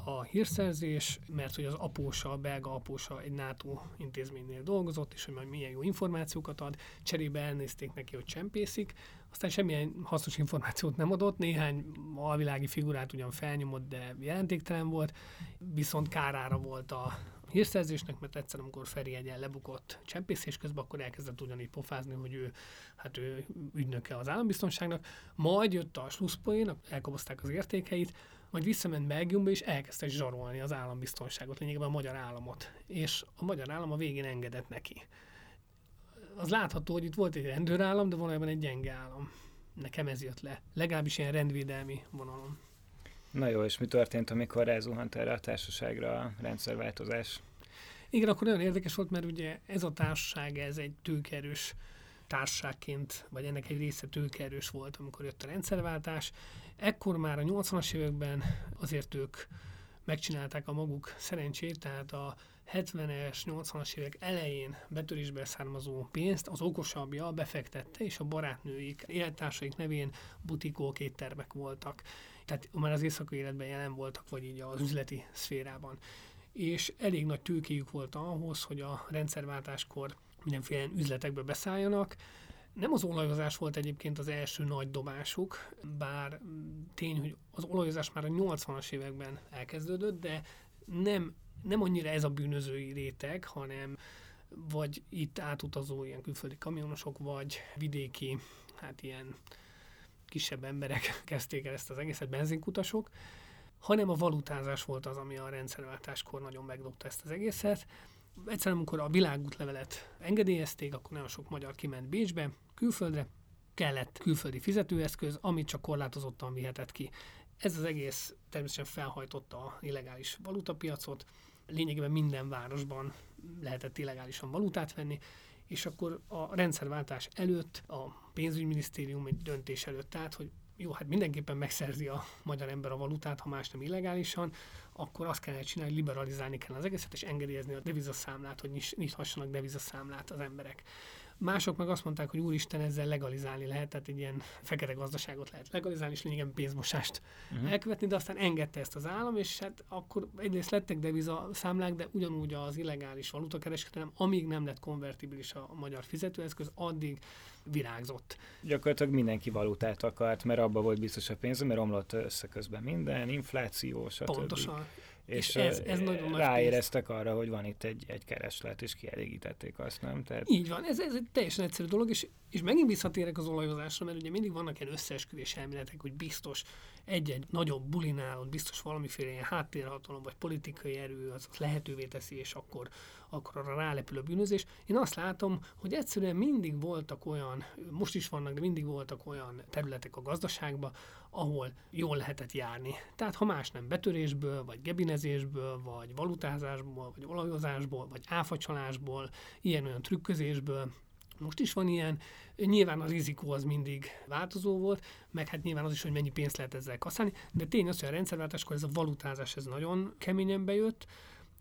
a hírszerzés, mert hogy az apósa, a belga apósa egy NATO intézménynél dolgozott, és hogy majd milyen jó információkat ad, cserébe elnézték neki, hogy csempészik, aztán semmilyen hasznos információt nem adott, néhány alvilági figurát ugyan felnyomott, de jelentéktelen volt, viszont kárára volt a hírszerzésnek, mert egyszer, amikor Feri egyen lebukott csempészés közben, akkor elkezdett ugyanígy pofázni, hogy ő, hát ő ügynöke az állambiztonságnak. Majd jött a slusszpoén, elkobozták az értékeit, majd visszament Belgiumba, és elkezdte zsarolni az állambiztonságot, lényegében a magyar államot. És a magyar állam a végén engedett neki. Az látható, hogy itt volt egy rendőrállam, de valójában egy gyenge állam. Nekem ez jött le. Legalábbis ilyen rendvédelmi vonalon. Na jó, és mi történt, amikor rázuhant erre a társaságra a rendszerváltozás? Igen, akkor nagyon érdekes volt, mert ugye ez a társaság, ez egy tőkerős társaságként, vagy ennek egy része tőkerős volt, amikor jött a rendszerváltás. Ekkor már a 80-as években azért ők megcsinálták a maguk szerencsét, tehát a 70-es, 80-as évek elején betörésből származó pénzt az okosabbja befektette, és a barátnőik, élettársaik nevén butikók, éttermek voltak. Tehát már az éjszakai életben jelen voltak, vagy így az üzleti szférában. És elég nagy tőkéjük volt ahhoz, hogy a rendszerváltáskor mindenféle üzletekbe beszálljanak. Nem az olajozás volt egyébként az első nagy dobásuk, bár tény, hogy az olajozás már a 80-as években elkezdődött, de nem, nem annyira ez a bűnözői réteg, hanem vagy itt átutazó ilyen külföldi kamionosok, vagy vidéki, hát ilyen kisebb emberek [laughs] kezdték el ezt az egészet, benzinkutasok, hanem a valutázás volt az, ami a rendszerváltáskor nagyon megdobta ezt az egészet. Egyszerűen, amikor a világútlevelet engedélyezték, akkor nagyon sok magyar kiment Bécsbe, külföldre, kellett külföldi fizetőeszköz, amit csak korlátozottan vihetett ki. Ez az egész természetesen felhajtotta a illegális valutapiacot, lényegében minden városban lehetett illegálisan valutát venni, és akkor a rendszerváltás előtt a pénzügyminisztérium egy döntés előtt állt, hogy jó, hát mindenképpen megszerzi a magyar ember a valutát, ha más nem illegálisan, akkor azt kellene csinálni, liberalizálni kell az egészet, és engedélyezni a devizaszámlát, hogy nyithassanak devizaszámlát az emberek. Mások meg azt mondták, hogy úristen, ezzel legalizálni lehet, tehát egy ilyen fekete gazdaságot lehet legalizálni, és lényegében pénzmosást uh-huh. elkövetni, de aztán engedte ezt az állam, és hát akkor egyrészt lettek deviza számlák, de ugyanúgy az illegális valutakereskedelem, amíg nem lett konvertibilis a magyar fizetőeszköz, addig virágzott. Gyakorlatilag mindenki valutát akart, mert abba volt biztos a pénz, mert omlott összeközben minden, infláció, stb. Pontosan. És, és ez, ez nagyon ráéreztek pénz. arra, hogy van itt egy, egy kereslet, és kielégítették azt, nem? Tehát... Így van, ez, ez egy teljesen egyszerű dolog, és, és megint visszatérek az olajozásra, mert ugye mindig vannak ilyen összeesküvés elméletek, hogy biztos egy-egy nagyobb bulinál, biztos valamiféle ilyen háttérhatalom, vagy politikai erő az, az lehetővé teszi, és akkor, akkor arra rálepül a bűnözés. Én azt látom, hogy egyszerűen mindig voltak olyan, most is vannak, de mindig voltak olyan területek a gazdaságban, ahol jól lehetett járni. Tehát ha más nem betörésből, vagy gebinezésből, vagy valutázásból, vagy olajozásból, vagy áfacsalásból, ilyen-olyan trükközésből, most is van ilyen. Nyilván a rizikó az mindig változó volt, meg hát nyilván az is, hogy mennyi pénzt lehet ezzel kaszálni, de tény az, hogy a rendszerváltáskor ez a valutázás ez nagyon keményen bejött,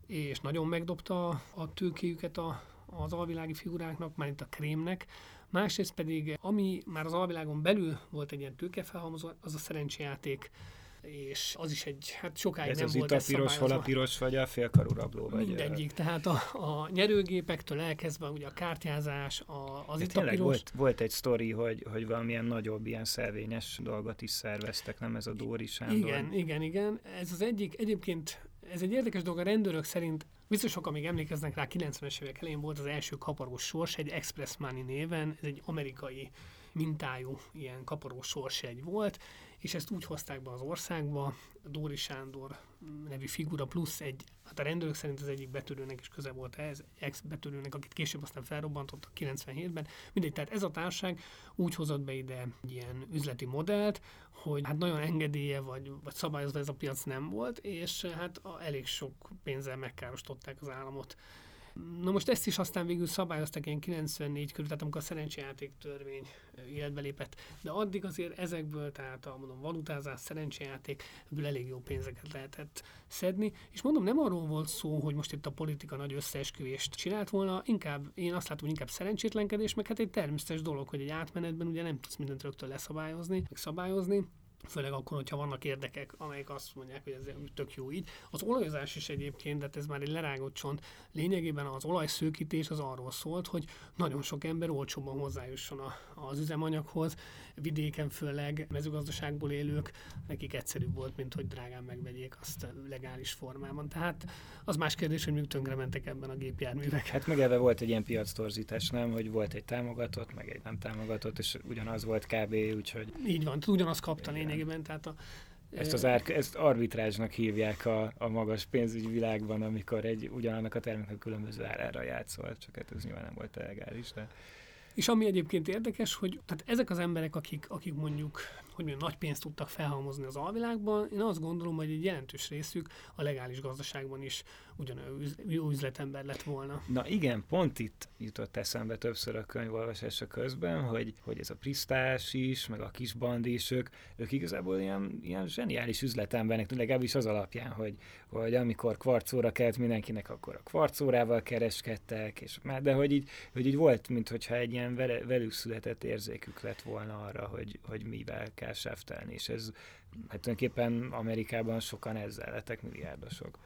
és nagyon megdobta a tőkéjüket a, az alvilági figuráknak, már itt a krémnek, másrészt pedig, ami már az alvilágon belül volt egy ilyen tőkefelhalmozó, az a szerencsejáték és az is egy, hát sokáig ez nem az volt itt a piros, hol a piros, vagy a félkarú rabló? Vagy Mindegyik, tehát a, a nyerőgépektől elkezdve ugye a kártyázás, a, az itt a piros. Volt, volt egy sztori, hogy, hogy valamilyen nagyobb, ilyen szervényes dolgot is szerveztek, nem ez a Dóri Sándor? Igen, igen, igen. Ez az egyik, egyébként ez egy érdekes dolog, a rendőrök szerint biztos sokan még emlékeznek rá, 90-es évek elején volt az első kaparós sors, egy Express Money néven, ez egy amerikai mintájú ilyen kaparós sorsegy volt, és ezt úgy hozták be az országba, Dóri Sándor nevű figura plusz egy, hát a rendőrök szerint az egyik betörőnek is köze volt ez, ex betörőnek, akit később aztán felrobbantottak 97-ben. Mindegy, tehát ez a társaság úgy hozott be ide egy ilyen üzleti modellt, hogy hát nagyon engedélye vagy, vagy szabályozva ez a piac nem volt, és hát a, elég sok pénzzel megkárosították az államot Na most ezt is aztán végül szabályoztak ilyen 94 körül, tehát amikor a szerencsejáték törvény életbe lépett. De addig azért ezekből, tehát a mondom, valutázás, szerencsejáték, ebből elég jó pénzeket lehetett szedni. És mondom, nem arról volt szó, hogy most itt a politika nagy összeesküvést csinált volna, inkább én azt látom, hogy inkább szerencsétlenkedés, meg hát egy természetes dolog, hogy egy átmenetben ugye nem tudsz mindent rögtön leszabályozni, meg szabályozni főleg akkor, hogyha vannak érdekek, amelyek azt mondják, hogy ez tök jó így. Az olajozás is egyébként, de ez már egy lerágott csont, lényegében az olajszőkítés az arról szólt, hogy nagyon sok ember olcsóban hozzájusson a, az üzemanyaghoz. Vidéken főleg mezőgazdaságból élők, nekik egyszerűbb volt, mint hogy drágán megvegyék azt legális formában. Tehát az más kérdés, hogy ők tönkre mentek ebben a gépjárművek. Hát meg ebben volt egy ilyen piactorzítás, nem? Hogy volt egy támogatott, meg egy nem támogatott, és ugyanaz volt kb. úgyhogy... Így van, ugyanaz kapta lényegében, tehát a, ezt az ár, ezt arbitrázsnak hívják a, a magas pénzügyi világban, amikor egy ugyanannak a terméknek különböző árára játszol, csak hát ez nyilván nem volt legális, de... És ami egyébként érdekes, hogy tehát ezek az emberek, akik, akik mondjuk hogy milyen nagy pénzt tudtak felhalmozni az alvilágban, én azt gondolom, hogy egy jelentős részük a legális gazdaságban is ugyanolyan jó üzletember lett volna. Na igen, pont itt jutott eszembe többször a könyvolvasása közben, hogy, hogy ez a Prisztás is, meg a kisbandi is, ők, ők igazából ilyen, ilyen zseniális üzletembernek, legalábbis az alapján, hogy, hogy amikor kvarcóra kelt mindenkinek, akkor a kvarcórával kereskedtek, és már, de hogy így, hogy így volt, mintha egy ilyen vele, velük született érzékük lett volna arra, hogy, hogy mivel kell seftelni, és ez hát tulajdonképpen Amerikában sokan ezzel lettek milliárdosok.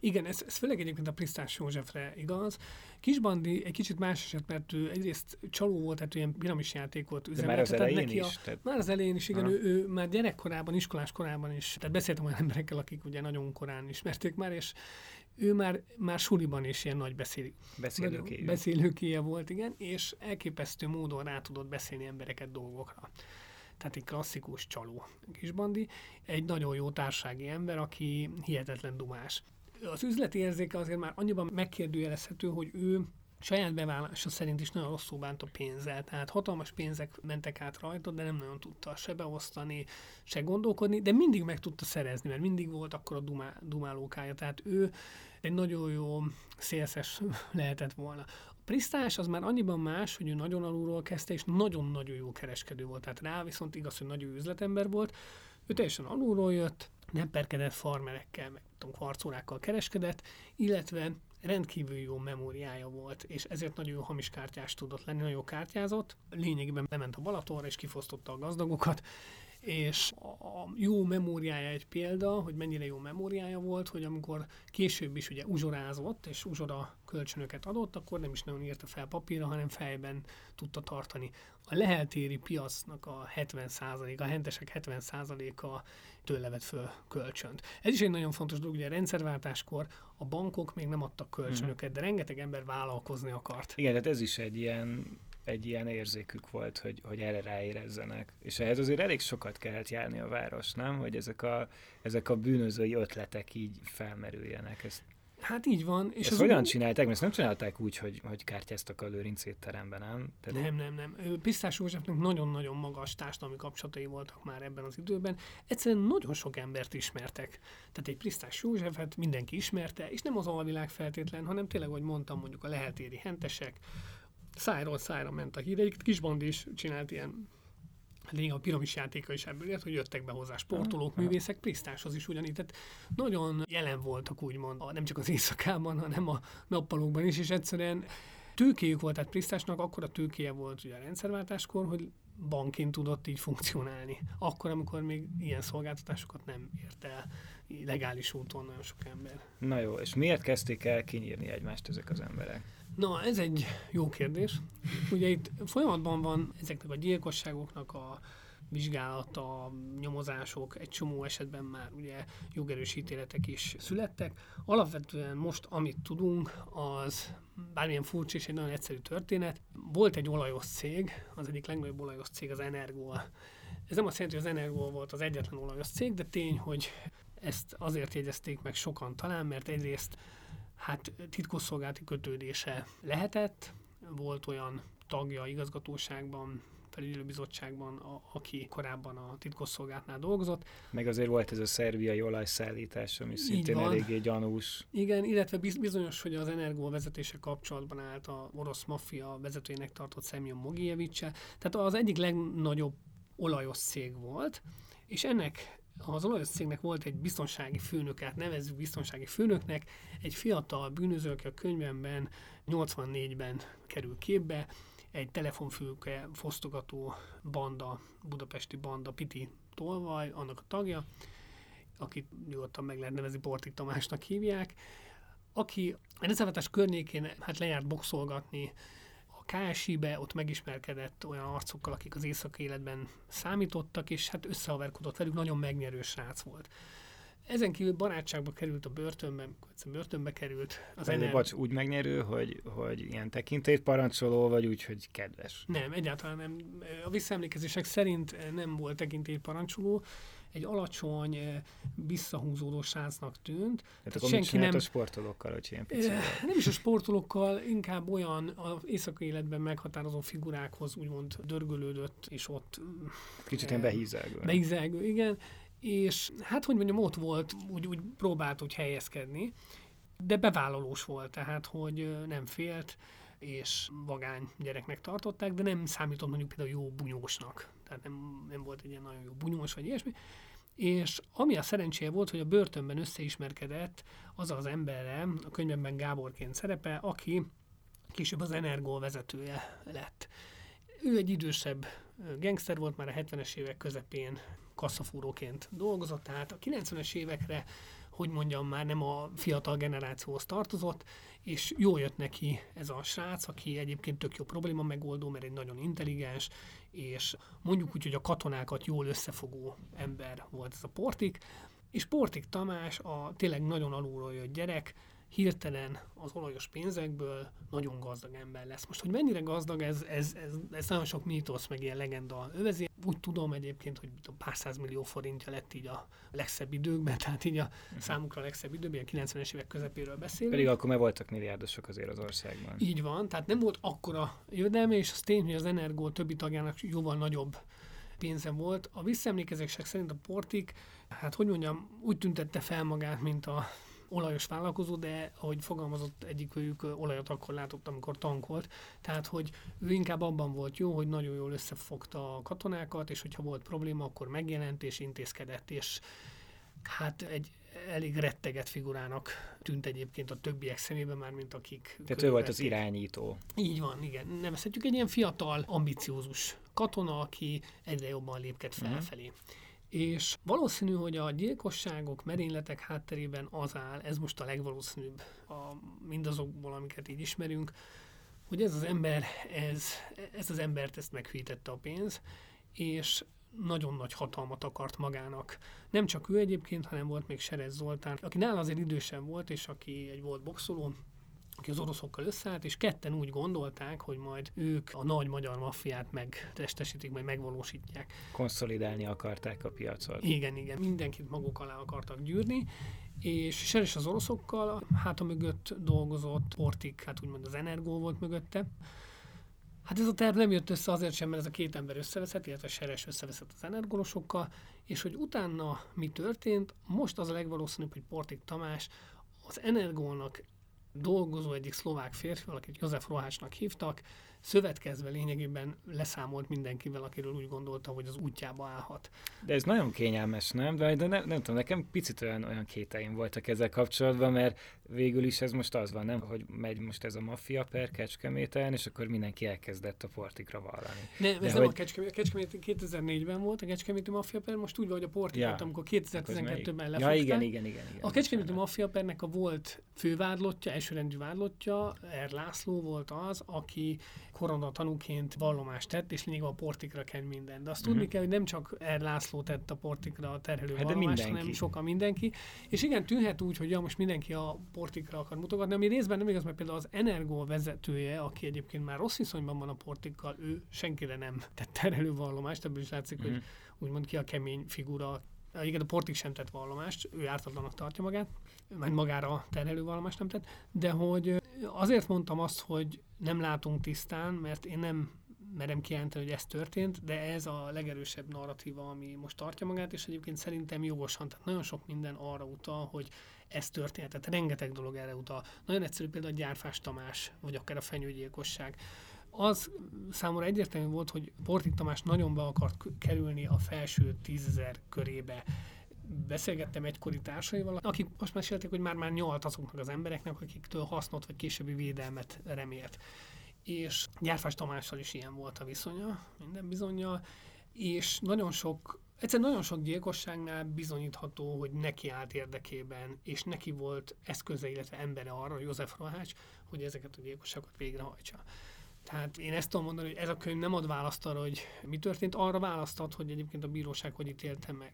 Igen, ez, ez főleg egyébként a Prisztás Józsefre igaz. Kisbandi egy kicsit más eset, mert ő egyrészt csaló volt, tehát ilyen piramis játékot üzemeltetett. már az elején neki is? A, tehát... Már az elején is, igen, ő, ő, már gyerekkorában, iskolás korában is, tehát beszéltem olyan emberekkel, akik ugye nagyon korán ismerték már, és ő már, már suliban is ilyen nagy beszél, beszélőkéje. beszélőkéje volt, igen, és elképesztő módon rá tudott beszélni embereket dolgokra tehát egy klasszikus csaló kisbandi, egy nagyon jó társági ember, aki hihetetlen dumás. Az üzleti érzéke azért már annyiban megkérdőjelezhető, hogy ő saját bevallása szerint is nagyon rosszul bánt a pénzzel, tehát hatalmas pénzek mentek át rajta, de nem nagyon tudta se beosztani, se gondolkodni, de mindig meg tudta szerezni, mert mindig volt akkor a dumá, dumálókája, tehát ő egy nagyon jó szélszes lehetett volna. Prisztás az már annyiban más, hogy ő nagyon alulról kezdte, és nagyon-nagyon jó kereskedő volt. Tehát rá viszont igaz, hogy nagyon üzletember volt. Ő teljesen alulról jött, nem perkedett farmerekkel, meg tudom, kvarcórákkal kereskedett, illetve rendkívül jó memóriája volt, és ezért nagyon jó hamis kártyás tudott lenni, nagyon jó kártyázott. Lényegében bement a Balatonra, és kifosztotta a gazdagokat, és a jó memóriája egy példa, hogy mennyire jó memóriája volt, hogy amikor később is ugye uzsorázott, és uzsora kölcsönöket adott, akkor nem is nagyon írta fel papírra, hanem fejben tudta tartani. A leheltéri piacnak a 70%, a hentesek 70%-a tőle vett föl kölcsönt. Ez is egy nagyon fontos dolog, ugye a rendszerváltáskor a bankok még nem adtak kölcsönöket, de rengeteg ember vállalkozni akart. Igen, tehát ez is egy ilyen egy ilyen érzékük volt, hogy, hogy erre ráérezzenek. És ehhez azért elég sokat kellett járni a város, nem? Hogy ezek a, ezek a bűnözői ötletek így felmerüljenek. Ezt, hát így van. És ezt az hogyan csinálták? Mert ezt nem csinálták úgy, hogy, hogy kártyáztak a lőrinc étteremben, nem? Tehát nem, nem, nem. Pisztás Józsefnek nagyon-nagyon magas társadalmi kapcsolatai voltak már ebben az időben. Egyszerűen nagyon sok embert ismertek. Tehát egy Pisztás Józsefet mindenki ismerte, és nem az alvilág feltétlen, hanem tényleg, hogy mondtam, mondjuk a lehetéri hentesek, szájról szájra ment a hír. Egyébként Kisbandi is csinált ilyen Lényeg a piramis játéka is ebből ért, hogy jöttek be hozzá sportolók, művészek, Prisztáshoz is ugyanígy. Tehát nagyon jelen voltak úgymond, nem csak az éjszakában, hanem a nappalókban is, és egyszerűen tőkéjük volt, tehát Prisztásnak akkor a tőkéje volt ugye a rendszerváltáskor, hogy bankként tudott így funkcionálni. Akkor, amikor még ilyen szolgáltatásokat nem ért el legális úton nagyon sok ember. Na jó, és miért kezdték el kinyírni egymást ezek az emberek? Na, ez egy jó kérdés. Ugye itt folyamatban van ezeknek a gyilkosságoknak a vizsgálata, nyomozások, egy csomó esetben már ugye jogerős ítéletek is születtek. Alapvetően most, amit tudunk, az bármilyen furcsa és egy nagyon egyszerű történet. Volt egy olajos cég, az egyik legnagyobb olajos cég az Energol. Ez nem azt jelenti, hogy az Energol volt az egyetlen olajos cég, de tény, hogy ezt azért jegyezték meg sokan talán, mert egyrészt hát titkosszolgálati kötődése lehetett, volt olyan tagja igazgatóságban, felügyelőbizottságban, a, aki korábban a titkosszolgálatnál dolgozott. Meg azért volt ez a szerbiai olajszállítás, ami szintén eléggé gyanús. Igen, illetve bizonyos, hogy az Energó vezetése kapcsolatban állt a orosz maffia vezetőjének tartott Semyon mogievics Tehát az egyik legnagyobb olajos cég volt, és ennek az olajos cégnek volt egy biztonsági főnök, nevezzük biztonsági főnöknek, egy fiatal bűnöző, aki a könyvemben 84-ben kerül képbe, egy telefonfülke fosztogató banda, budapesti banda, Piti Tolvaj, annak a tagja, akit nyugodtan meg lehet nevezni, Portik Tamásnak hívják, aki a rendszerváltás környékén hát lejárt boxolgatni KSI-be, ott megismerkedett olyan arcokkal, akik az északi életben számítottak, és hát összehaverkodott velük, nagyon megnyerő srác volt. Ezen kívül barátságba került a börtönben, börtönbe került. Az ener... Bocs, úgy megnyerő, hogy, hogy ilyen tekintét parancsoló, vagy úgy, hogy kedves? Nem, egyáltalán nem. A visszaemlékezések szerint nem volt tekintét parancsoló, egy alacsony, eh, visszahúzódó srácnak tűnt. Tehát akkor senki nem a sportolókkal, hogy ilyen eh, Nem is a sportolókkal, inkább olyan az éjszakai életben meghatározó figurákhoz úgymond dörgölődött, és ott... Kicsit ilyen behízelgő. Behízelgő, igen és hát, hogy mondjam, ott volt, úgy, úgy próbált úgy helyezkedni, de bevállalós volt, tehát, hogy nem félt, és vagány gyereknek tartották, de nem számított mondjuk például jó bunyósnak. Tehát nem, nem volt egy ilyen nagyon jó bunyós, vagy ilyesmi. És ami a szerencséje volt, hogy a börtönben összeismerkedett az az emberre, a könyvemben Gáborként szerepel, aki később az Energol vezetője lett. Ő egy idősebb gangster volt, már a 70-es évek közepén kasszafúróként dolgozott, tehát a 90-es évekre, hogy mondjam, már nem a fiatal generációhoz tartozott, és jó jött neki ez a srác, aki egyébként tök jó probléma megoldó, mert egy nagyon intelligens, és mondjuk úgy, hogy a katonákat jól összefogó ember volt ez a Portik, és Portik Tamás a tényleg nagyon alulról jött gyerek, hirtelen az olajos pénzekből nagyon gazdag ember lesz. Most, hogy mennyire gazdag, ez, ez, ez, ez nagyon sok mítosz, meg ilyen legenda övezi. Úgy tudom egyébként, hogy pár millió forintja lett így a legszebb időkben, tehát így a uh-huh. számukra a legszebb időkben, a 90-es évek közepéről beszélünk. Pedig akkor már voltak milliárdosok azért az országban. Így van, tehát nem volt akkora jövedelme, és az tény, hogy az Energo többi tagjának jóval nagyobb pénze volt. A visszaemlékezések szerint a Portik, hát hogy mondjam, úgy tüntette fel magát, mint a olajos vállalkozó, de ahogy fogalmazott egyik őjük, olajat akkor látott, amikor tankolt. Tehát, hogy ő inkább abban volt jó, hogy nagyon jól összefogta a katonákat, és hogyha volt probléma, akkor megjelent és intézkedett, és hát egy elég retteget figurának tűnt egyébként a többiek szemében már, mint akik... Tehát ő volt az irányító. Így van, igen. Nevezhetjük egy ilyen fiatal, ambiciózus katona, aki egyre jobban lépked mhm. felfelé. Uh-huh. És valószínű, hogy a gyilkosságok, merényletek hátterében az áll, ez most a legvalószínűbb a, mindazokból, amiket így ismerünk, hogy ez az ember, ez, ez az embert ezt meghűítette a pénz, és nagyon nagy hatalmat akart magának. Nem csak ő egyébként, hanem volt még Serez Zoltán, aki nála azért idősebb volt, és aki egy volt boxoló, aki az oroszokkal összeállt, és ketten úgy gondolták, hogy majd ők a nagy magyar maffiát megtestesítik, majd megvalósítják. Konszolidálni akarták a piacot. Igen, igen, mindenkit maguk alá akartak gyűrni, és Seres az oroszokkal hát a mögött dolgozott, Portik, hát úgymond az Energó volt mögötte. Hát ez a terv nem jött össze azért sem, mert ez a két ember összeveszett, illetve Seres összeveszett az energolosokkal, és hogy utána mi történt, most az a legvalószínűbb, hogy Portik Tamás az Energónak dolgozó egyik szlovák férfi, akit József Rohácsnak hívtak, szövetkezve lényegében leszámolt mindenkivel, akiről úgy gondolta, hogy az útjába állhat. De ez nagyon kényelmes, nem? De, de nem, nem tudom, nekem picit olyan, olyan kéteim voltak ezzel kapcsolatban, mert végül is ez most az van, nem? Hogy megy most ez a maffia per Kecskeméten, és akkor mindenki elkezdett a portikra vallani. Ne, ez de nem hogy... a Kecskemét, a Kecskemét 2004-ben volt a Kecskeméti maffia per, most úgy van, hogy a portik ja. amikor 2012-ben lefogták. Ja, igen, igen, igen, igen. A Kecskeméti maffia pernek a volt fővádlottja, elsőrendű vádlottja, Er László volt az, aki korona tanúként vallomást tett, és lényegében a portikra kell minden. De azt uh-huh. tudni kell, hogy nem csak Er László tett a portikra a terhelő hát vallomást, hanem sokan mindenki. És igen, tűnhet úgy, hogy ja, most mindenki a portikra akar mutogatni, ami részben nem igaz, mert például az Energo vezetője, aki egyébként már rossz viszonyban van a portikkal, ő senkire nem tett terhelő vallomást, ebből is látszik, uh-huh. hogy mhm. úgymond ki a kemény figura, igen, a portik sem tett vallomást, ő ártatlanak tartja magát, mert magára terhelő vallomást nem tett, de hogy azért mondtam azt, hogy nem látunk tisztán, mert én nem merem kijelenteni, hogy ez történt, de ez a legerősebb narratíva, ami most tartja magát, és egyébként szerintem jogosan. Tehát nagyon sok minden arra utal, hogy ez történt. Tehát rengeteg dolog erre utal. Nagyon egyszerű például a Gyárfás Tamás, vagy akár a fenyőgyilkosság. Az számomra egyértelmű volt, hogy Portik Tamás nagyon be akart kerülni a felső tízezer körébe beszélgettem egykori társaival, akik most mesélték, hogy már-már nyalt azoknak az embereknek, akiktől hasznot vagy későbbi védelmet remélt. És Gyárfás Tamással is ilyen volt a viszonya, minden bizonyja, és nagyon sok Egyszerűen nagyon sok gyilkosságnál bizonyítható, hogy neki állt érdekében, és neki volt eszköze, illetve embere arra, József Rohács, hogy ezeket a gyilkosságokat végrehajtsa. Tehát én ezt tudom mondani, hogy ez a könyv nem ad választ arra, hogy mi történt, arra választad, hogy egyébként a bíróság hogy ítélte meg.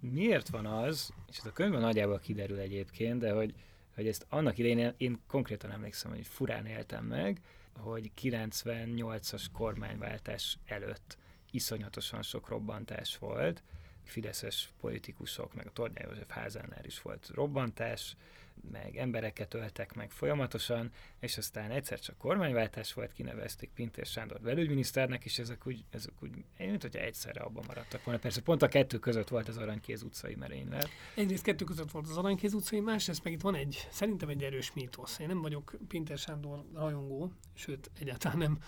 Miért van az, és ez a könyvben nagyjából kiderül egyébként, de hogy, hogy ezt annak idején én, én konkrétan emlékszem, hogy furán éltem meg, hogy 98-as kormányváltás előtt iszonyatosan sok robbantás volt, fideszes politikusok, meg a Tornyá József házánál is volt robbantás, meg embereket öltek meg folyamatosan, és aztán egyszer csak kormányváltás volt, kinevezték Pintér Sándor belügyminiszternek, és ezek úgy, ezek úgy mint hogyha egyszerre abban maradtak volna. Persze pont a kettő között volt az Aranykéz utcai merénylet. Egyrészt kettő között volt az Aranykéz utcai, másrészt meg itt van egy, szerintem egy erős mítosz. Én nem vagyok Pintér Sándor rajongó, sőt, egyáltalán nem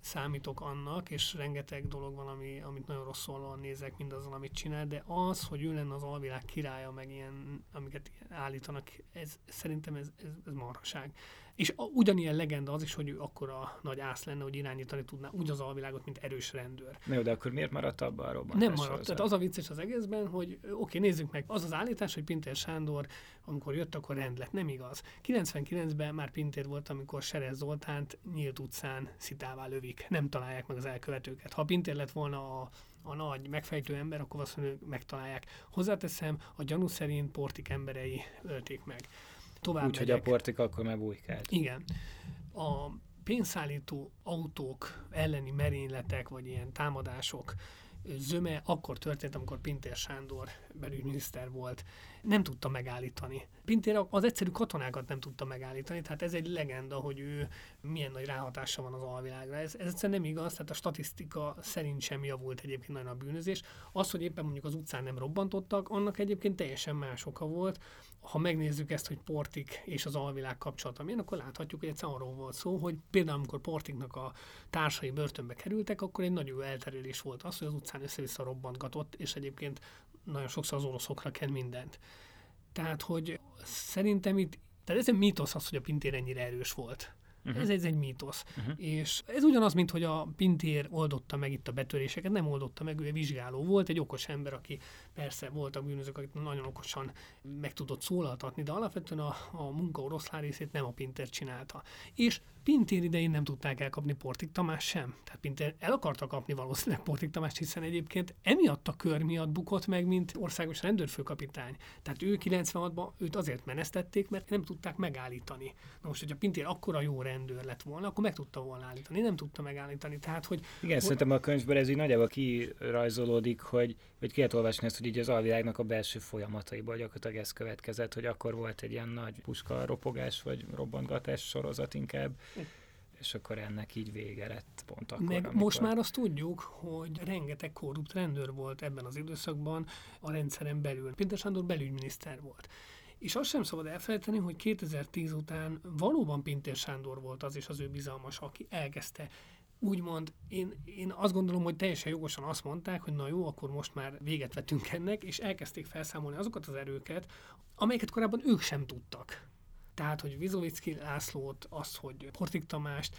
számítok annak, és rengeteg dolog van, ami, amit nagyon rosszul nézek mindazon, amit csinál, de az, hogy ő lenne az alvilág királya, meg ilyen, amiket állítanak, ez, szerintem ez, ez, ez marhaság. És a, ugyanilyen legenda az is, hogy ő akkora nagy ász lenne, hogy irányítani tudná úgy az alvilágot, mint erős rendőr. Na jó, de akkor miért maradt abban a robbantás? Nem maradt. Tehát az a vicces az egészben, hogy oké, nézzük meg, az az állítás, hogy Pintér Sándor, amikor jött, akkor rend lett. Nem igaz. 99-ben már Pintér volt, amikor Serez Zoltánt nyílt utcán szitává lövik. Nem találják meg az elkövetőket. Ha Pintér lett volna a a nagy megfejtő ember, akkor azt mondja, megtalálják. Hozzáteszem, a gyanú szerint portik emberei ölték meg tovább Úgyhogy a portik akkor megbújkált. Igen. A pénzszállító autók elleni merényletek, vagy ilyen támadások zöme akkor történt, amikor Pintér Sándor belügyminiszter volt. Nem tudta megállítani. Pintér az egyszerű katonákat nem tudta megállítani, tehát ez egy legenda, hogy ő milyen nagy ráhatása van az alvilágra. Ez, ez egyszerűen nem igaz, tehát a statisztika szerint sem javult egyébként nagyon a bűnözés. Az, hogy éppen mondjuk az utcán nem robbantottak, annak egyébként teljesen más oka volt ha megnézzük ezt, hogy Portik és az alvilág kapcsolata milyen, akkor láthatjuk, hogy egyszerűen arról volt szó, hogy például amikor Portiknak a társai börtönbe kerültek, akkor egy nagyon elterülés volt az, hogy az utcán össze-vissza robbantgatott, és egyébként nagyon sokszor az oroszokra kell mindent. Tehát, hogy szerintem itt, tehát ez egy mítosz az, hogy a Pintér ennyire erős volt. Uh-huh. Ez, ez egy mítosz. Uh-huh. És ez ugyanaz, mint hogy a Pintér oldotta meg itt a betöréseket, nem oldotta meg, ő egy vizsgáló volt, egy okos ember, aki persze voltak bűnözők, akik nagyon okosan meg tudott szólaltatni, de alapvetően a, a munka oroszlán részét nem a Pintér csinálta. És Pintér idején nem tudták elkapni Portik Tamás sem. Tehát Pintér el akarta kapni valószínűleg Portik Tamás, hiszen egyébként emiatt a kör miatt bukott meg, mint országos rendőrfőkapitány. Tehát ő 96-ban őt azért menesztették, mert nem tudták megállítani. Na most, hogyha Pintér akkora jó rendőr lett volna, akkor meg tudta volna állítani. Nem tudta megállítani. Tehát, hogy, Igen, hogy... szerintem a könyvből ez így nagyjából kirajzolódik, hogy, hogy ki lehet olvasni ezt, hogy így az alvilágnak a belső folyamataiból gyakorlatilag ez következett, hogy akkor volt egy ilyen nagy puska ropogás vagy robbantgatás sorozat inkább, és akkor ennek így vége lett pont akkor. Meg amikor... most már azt tudjuk, hogy rengeteg korrupt rendőr volt ebben az időszakban a rendszeren belül. Pinter Sándor belügyminiszter volt. És azt sem szabad elfelejteni, hogy 2010 után valóban Pintér Sándor volt az és az ő bizalmas, aki elkezdte úgymond én, én azt gondolom, hogy teljesen jogosan azt mondták, hogy na jó, akkor most már véget vettünk ennek, és elkezdték felszámolni azokat az erőket, amelyeket korábban ők sem tudtak. Tehát, hogy Vizovicki Lászlót, az, hogy Portik Tamást,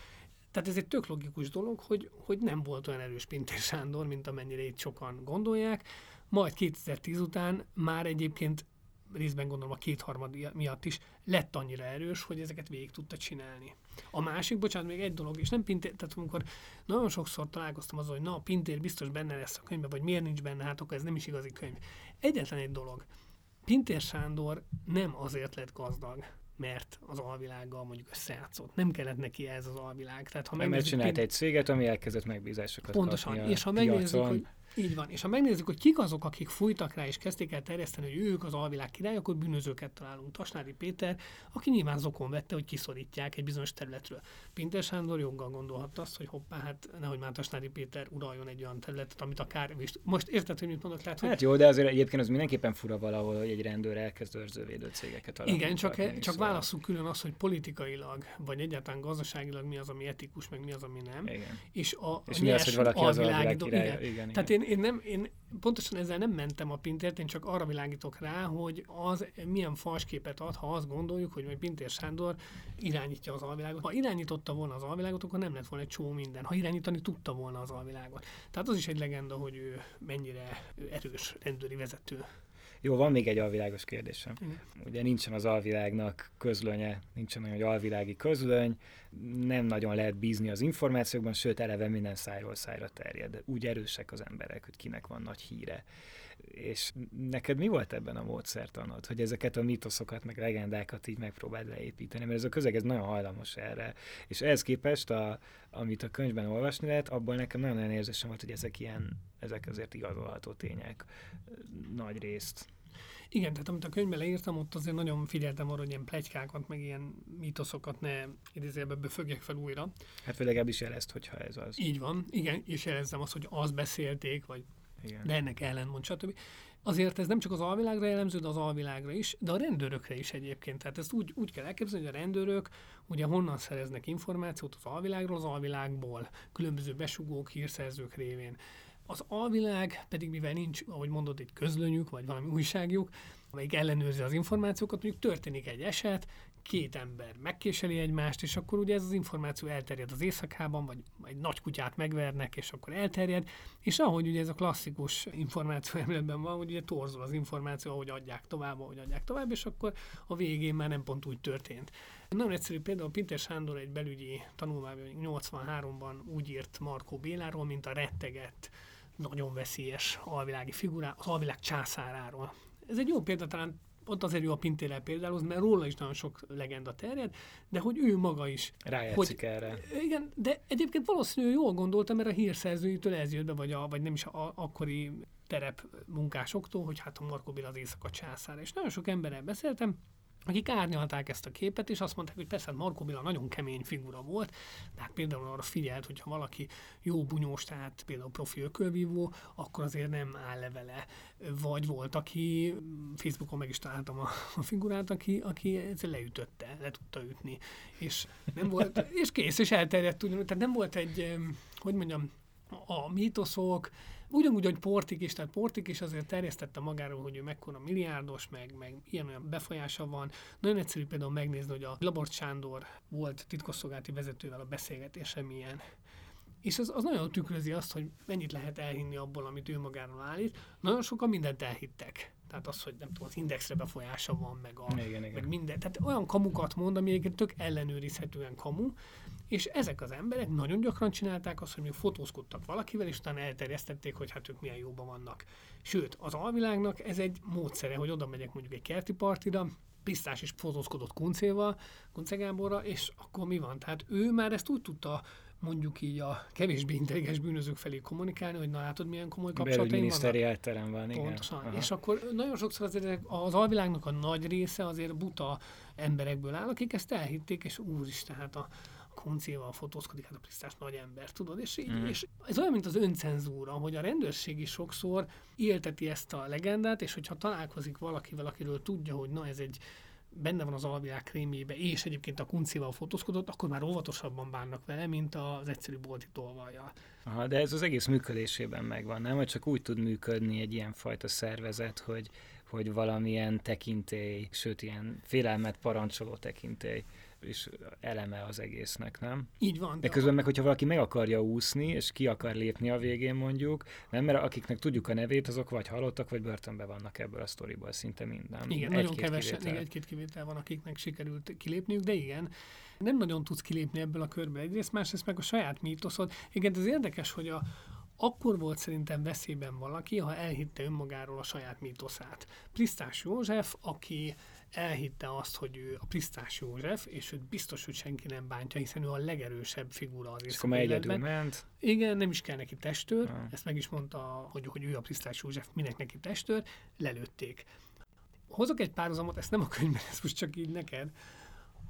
tehát ez egy tök logikus dolog, hogy, hogy nem volt olyan erős Pintér Sándor, mint amennyire itt sokan gondolják. Majd 2010 után már egyébként részben gondolom a kétharmad miatt is lett annyira erős, hogy ezeket végig tudta csinálni. A másik, bocsánat, még egy dolog, és nem Pintér, tehát amikor nagyon sokszor találkoztam azzal, hogy na, Pintér biztos benne lesz a könyvben, vagy miért nincs benne, hát akkor ez nem is igazi könyv. Egyetlen egy dolog. Pintér Sándor nem azért lett gazdag, mert az alvilággal mondjuk összejátszott. Nem kellett neki ez az alvilág. Tehát, ha mert csinált egy céget, ami elkezdett megbízásokat Pontosan. kapni és ha megnézzük, hogy így van. És ha megnézzük, hogy kik azok, akik fújtak rá és kezdték el terjeszteni, hogy ők az alvilág király, akkor bűnözőket találunk. Tasnári Péter, aki nyilván zokon vette, hogy kiszorítják egy bizonyos területről. Pinter Sándor joggal gondolhatta azt, hogy hoppá, hát nehogy már Tasnári Péter uraljon egy olyan területet, amit akár most érted, hogy mit mondok, lehet, hogy... Hát jó, de azért egyébként az mindenképpen fura valahol, hogy egy rendőr elkezd őrzővédő cégeket alapítani. Igen, csak, csak szóval... válaszunk külön az, hogy politikailag, vagy egyáltalán gazdaságilag mi az, ami etikus, meg mi az, ami nem. Igen. És, a, és a mi az, hogy valaki az alvilág királya. Igen. Igen, igen. Tehát én, én, nem, én pontosan ezzel nem mentem a Pintért, én csak arra világítok rá, hogy az milyen falsképet ad, ha azt gondoljuk, hogy majd Pintér Sándor irányítja az alvilágot. Ha irányította volna az alvilágot, akkor nem lett volna egy csomó minden. Ha irányítani tudta volna az alvilágot. Tehát az is egy legenda, hogy ő mennyire erős rendőri vezető. Jó, van még egy alvilágos kérdésem. Igen. Ugye nincsen az alvilágnak közlönye, nincsen olyan alvilági közlöny, nem nagyon lehet bízni az információkban, sőt eleve minden szájról szájra terjed. Úgy erősek az emberek, hogy kinek van nagy híre. És neked mi volt ebben a módszertanod, hogy ezeket a mitoszokat, meg legendákat így megpróbáld leépíteni? Mert ez a közeg ez nagyon hajlamos erre. És ehhez képest, a, amit a könyvben olvasni lehet, abból nekem nagyon olyan érzésem volt, hogy ezek ilyen, ezek azért igazolható tények nagy részt. Igen, tehát amit a könyvben leírtam, ott azért nagyon figyeltem arra, hogy ilyen plegykákat, meg ilyen mitoszokat ne idézőjelbe befögjek fel újra. Hát vagy legalábbis jelezt, hogyha ez az. Így van, igen, és jelezzem azt, hogy azt beszélték, vagy igen. de ennek ellentmond, stb. Azért ez nem csak az alvilágra jellemző, de az alvilágra is, de a rendőrökre is egyébként. Tehát ezt úgy, úgy kell elképzelni, hogy a rendőrök ugye honnan szereznek információt az alvilágról, az alvilágból, különböző besugók, hírszerzők révén. Az alvilág pedig, mivel nincs, ahogy mondod, egy közlönyük, vagy valami újságjuk, amelyik ellenőrzi az információkat, mondjuk történik egy eset, két ember megkéseli egymást, és akkor ugye ez az információ elterjed az éjszakában, vagy egy nagy kutyát megvernek, és akkor elterjed, és ahogy ugye ez a klasszikus információ emletben van, hogy ugye torzol az információ, ahogy adják tovább, ahogy adják tovább, és akkor a végén már nem pont úgy történt. Nagyon egyszerű például Pinter Sándor egy belügyi tanulmányban 83-ban úgy írt Markó Béláról, mint a rettegett, nagyon veszélyes alvilági figurá, az alvilág császáráról. Ez egy jó példa, talán ott azért jó a Pintére például, mert róla is nagyon sok legenda terjed, de hogy ő maga is. Rájátszik hogy, erre. Igen, de egyébként valószínűleg jól gondoltam, mert a hírszerzőjétől ez jött be, vagy, a, vagy nem is a, akkori terep munkásoktól, hogy hát a Marko Béla az éjszaka császár. És nagyon sok emberrel beszéltem, akik árnyalták ezt a képet, és azt mondták, hogy persze hát Marko Béla nagyon kemény figura volt, de hát például arra figyelt, hogyha valaki jó bunyós, tehát például profi ökölvívó, akkor azért nem áll levele. Vagy volt, aki Facebookon meg is találtam a, a figurát, aki, aki leütötte, le tudta ütni. És nem volt, és kész, és elterjedt ugyanúgy. Tehát nem volt egy, hogy mondjam, a mítoszok, Ugyanúgy, hogy Portik is, tehát Portik is azért terjesztette magáról, hogy ő mekkora milliárdos, meg, meg ilyen-olyan befolyása van. Nagyon egyszerű például megnézni, hogy a Labort Sándor volt titkosszolgálati vezetővel a beszélgetése milyen. És az, az nagyon tükrözi azt, hogy mennyit lehet elhinni abból, amit ő magáról állít. Nagyon sokan mindent elhittek. Tehát az, hogy nem tudom, az indexre befolyása van, meg, a, igen, igen. meg minden. Tehát olyan kamukat mond, ami egyébként tök ellenőrizhetően kamu, és ezek az emberek nagyon gyakran csinálták azt, hogy még fotózkodtak valakivel, és utána elterjesztették, hogy hát ők milyen jóban vannak. Sőt, az alvilágnak ez egy módszere, hogy oda megyek mondjuk egy kerti partira, Pisztás is fotózkodott Kuncéval, Kunce Gáborra, és akkor mi van? Tehát ő már ezt úgy tudta mondjuk így a kevésbé intelligens bűnözők felé kommunikálni, hogy na látod, milyen komoly kapcsolataim vannak. elterem van, igen. Pontosan. Aha. És akkor nagyon sokszor azért az alvilágnak a nagy része azért buta emberekből áll, akik ezt elhitték, és úristen, hát a, koncéval fotózkodik, hát a Prisztás nagy ember, tudod? És, így, mm. és ez olyan, mint az öncenzúra, hogy a rendőrség is sokszor élteti ezt a legendát, és hogyha találkozik valakivel, akiről tudja, hogy na ez egy benne van az alvilág krémjébe, és egyébként a kuncival fotózkodott, akkor már óvatosabban bánnak vele, mint az egyszerű bolti tolvajjal. Aha, de ez az egész működésében megvan, nem? Hogy csak úgy tud működni egy ilyen fajta szervezet, hogy, hogy valamilyen tekintély, sőt ilyen félelmet parancsoló tekintély és eleme az egésznek, nem? Így van. De közben meg, hogyha valaki meg akarja úszni, és ki akar lépni a végén mondjuk, nem, mert akiknek tudjuk a nevét, azok vagy halottak, vagy börtönbe vannak ebből a sztoriból szinte minden. Igen, egy nagyon kevesen, kivétel. egy-két kivétel van, akiknek sikerült kilépniük, de igen, nem nagyon tudsz kilépni ebből a körből egyrészt, másrészt meg a saját mítoszod. Igen, ez érdekes, hogy a, akkor volt szerintem veszélyben valaki, ha elhitte önmagáról a saját mítoszát. Prisztás József, aki elhitte azt, hogy ő a Prisztás József, és őt biztos, hogy senki nem bántja, hiszen ő a legerősebb figura az észak egyedül ment. Igen, nem is kell neki testőr, ha. ezt meg is mondta, hogy, hogy ő a Prisztás József, minek neki testőr, lelőtték. Hozok egy párhuzamot, ezt nem a könyvben, ez most csak így neked,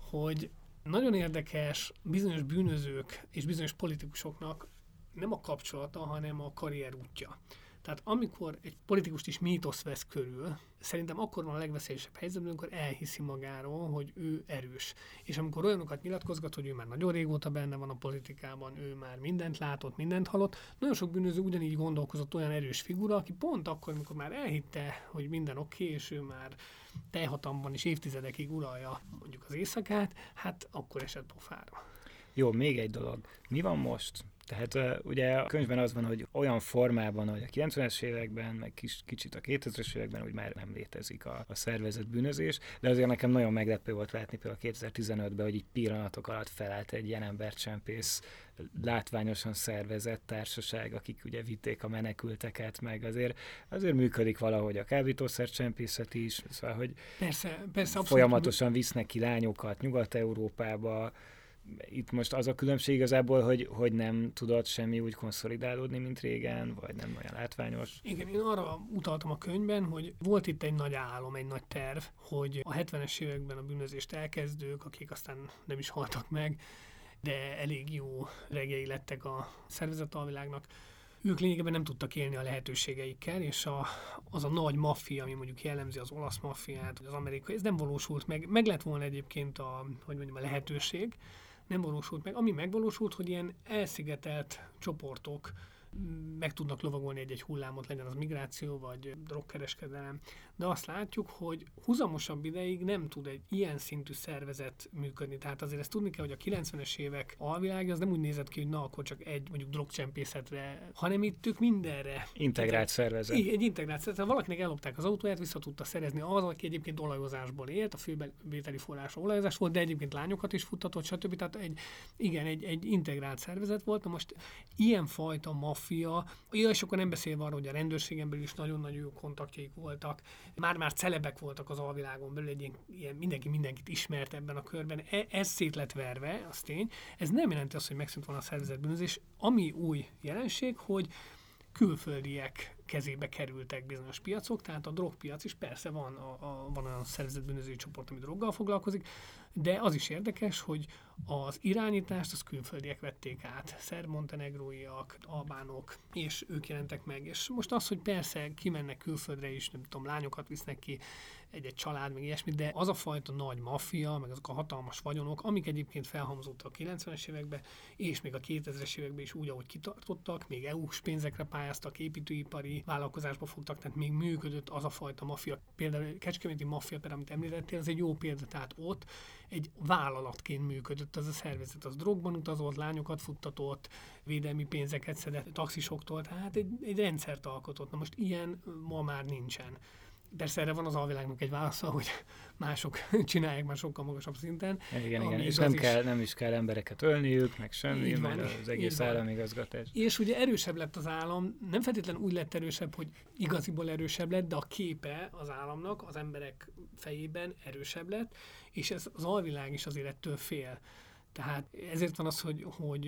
hogy nagyon érdekes bizonyos bűnözők és bizonyos politikusoknak nem a kapcsolata, hanem a karrier útja. Tehát amikor egy politikust is mítosz vesz körül, szerintem akkor van a legveszélyesebb helyzetben, amikor elhiszi magáról, hogy ő erős. És amikor olyanokat nyilatkozgat, hogy ő már nagyon régóta benne van a politikában, ő már mindent látott, mindent hallott, nagyon sok bűnöző ugyanígy gondolkozott olyan erős figura, aki pont akkor, amikor már elhitte, hogy minden oké, okay, és ő már teljhatamban is évtizedekig uralja mondjuk az éjszakát, hát akkor esett pofára. Jó, még egy dolog. Mi van most? Tehát uh, ugye a könyvben az van, hogy olyan formában, hogy a 90-es években, meg kis, kicsit a 2000-es években úgy már nem létezik a, a szervezet bűnözés, de azért nekem nagyon meglepő volt látni például 2015-ben, hogy így pillanatok alatt felállt egy ilyen embercsempész látványosan szervezett társaság, akik ugye vitték a menekülteket, meg azért, azért működik valahogy a kábítószercsempészet is, szóval, hogy persze, persze, folyamatosan visznek ki lányokat Nyugat-Európába, itt most az a különbség igazából, hogy, hogy nem tudott semmi úgy konszolidálódni, mint régen, vagy nem olyan látványos. Igen, én arra utaltam a könyvben, hogy volt itt egy nagy álom, egy nagy terv, hogy a 70-es években a bűnözést elkezdők, akik aztán nem is haltak meg, de elég jó reggei lettek a szervezet alvilágnak, ők lényegében nem tudtak élni a lehetőségeikkel, és a, az a nagy maffia, ami mondjuk jellemzi az olasz maffiát, vagy az amerikai, ez nem valósult meg. Meg lett volna egyébként a, hogy mondjam, a lehetőség, nem valósult meg. Ami megvalósult, hogy ilyen elszigetelt csoportok meg tudnak lovagolni egy-egy hullámot, legyen az migráció vagy drogkereskedelem, de azt látjuk, hogy huzamosabb ideig nem tud egy ilyen szintű szervezet működni. Tehát azért ezt tudni kell, hogy a 90-es évek alvilág az nem úgy nézett ki, hogy na, akkor csak egy mondjuk drogcsempészetre, hanem itt ők mindenre. Integrált szervezet. Igen, egy integrált szervezet. Ha valakinek ellopták az autóját, vissza tudta szerezni az, aki egyébként olajozásból élt, a főbevételi forrása olajozás volt, de egyébként lányokat is futtatott, stb. Tehát egy, igen, egy, egy integrált szervezet volt. Na most ilyen fajta maffia, és akkor nem beszélve arról, hogy a rendőrségen belül is nagyon-nagyon jó kontaktjaik voltak, már-már celebek voltak az alvilágon belül, egy ilyen, mindenki mindenkit ismert ebben a körben. E, ez szét lett verve, az tény. Ez nem jelenti azt, hogy megszűnt volna a szervezetbűnözés. Ami új jelenség, hogy külföldiek kezébe kerültek bizonyos piacok, tehát a drogpiac is persze van, a, a, van olyan szervezetbűnözői csoport, ami droggal foglalkozik, de az is érdekes, hogy az irányítást az külföldiek vették át, szerb-montenegróiak, albánok, és ők jelentek meg. És most az, hogy persze kimennek külföldre is, nem tudom, lányokat visznek ki, egy-egy család, meg ilyesmi, de az a fajta nagy maffia, meg azok a hatalmas vagyonok, amik egyébként felhamozottak a 90-es években, és még a 2000-es években is úgy, ahogy kitartottak, még EU-s pénzekre pályáztak, építőipari vállalkozásba fogtak, tehát még működött az a fajta maffia. Például a Kecskeméti maffia, például, amit említettél, az egy jó példa, tehát ott egy vállalatként működött az a szervezet, az drogban utazott, lányokat futtatott, védelmi pénzeket szedett taxisoktól, tehát egy, egy rendszert alkotott. Na most ilyen ma már nincsen. Persze erre van az alvilágnak egy válasza, hogy mások [laughs] csinálják már sokkal magasabb szinten. Igen, igen, és nem, is... kell, nem is kell embereket ölniük, meg semmi, van, meg az egész államigazgatás. És ugye erősebb lett az állam, nem feltétlenül úgy lett erősebb, hogy igaziból erősebb lett, de a képe az államnak az emberek fejében erősebb lett, és ez az alvilág is azért ettől fél. Tehát ezért van az, hogy, hogy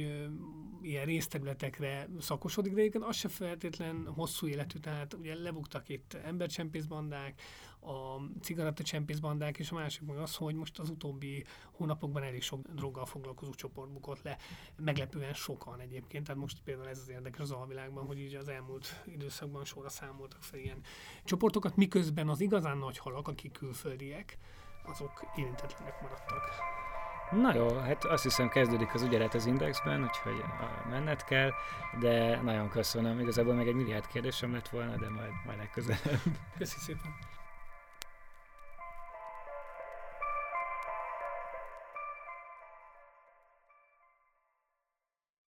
ilyen részterületekre szakosodik, de egyébként az se feltétlen hosszú életű, tehát ugye lebuktak itt embercsempészbandák, a cigarettacsempészbandák, és a másik meg az, hogy most az utóbbi hónapokban elég sok droggal foglalkozó csoport bukott le, meglepően sokan egyébként, tehát most például ez az érdekes az alvilágban, hogy így az elmúlt időszakban sorra számoltak fel ilyen csoportokat, miközben az igazán nagy halak, akik külföldiek, azok érintetlenek maradtak. Na jó, hát azt hiszem kezdődik az ügyelet az Indexben, úgyhogy menned kell, de nagyon köszönöm. Igazából még egy milliárd kérdésem lett volna, de majd, majd legközelebb. Köszönöm szépen.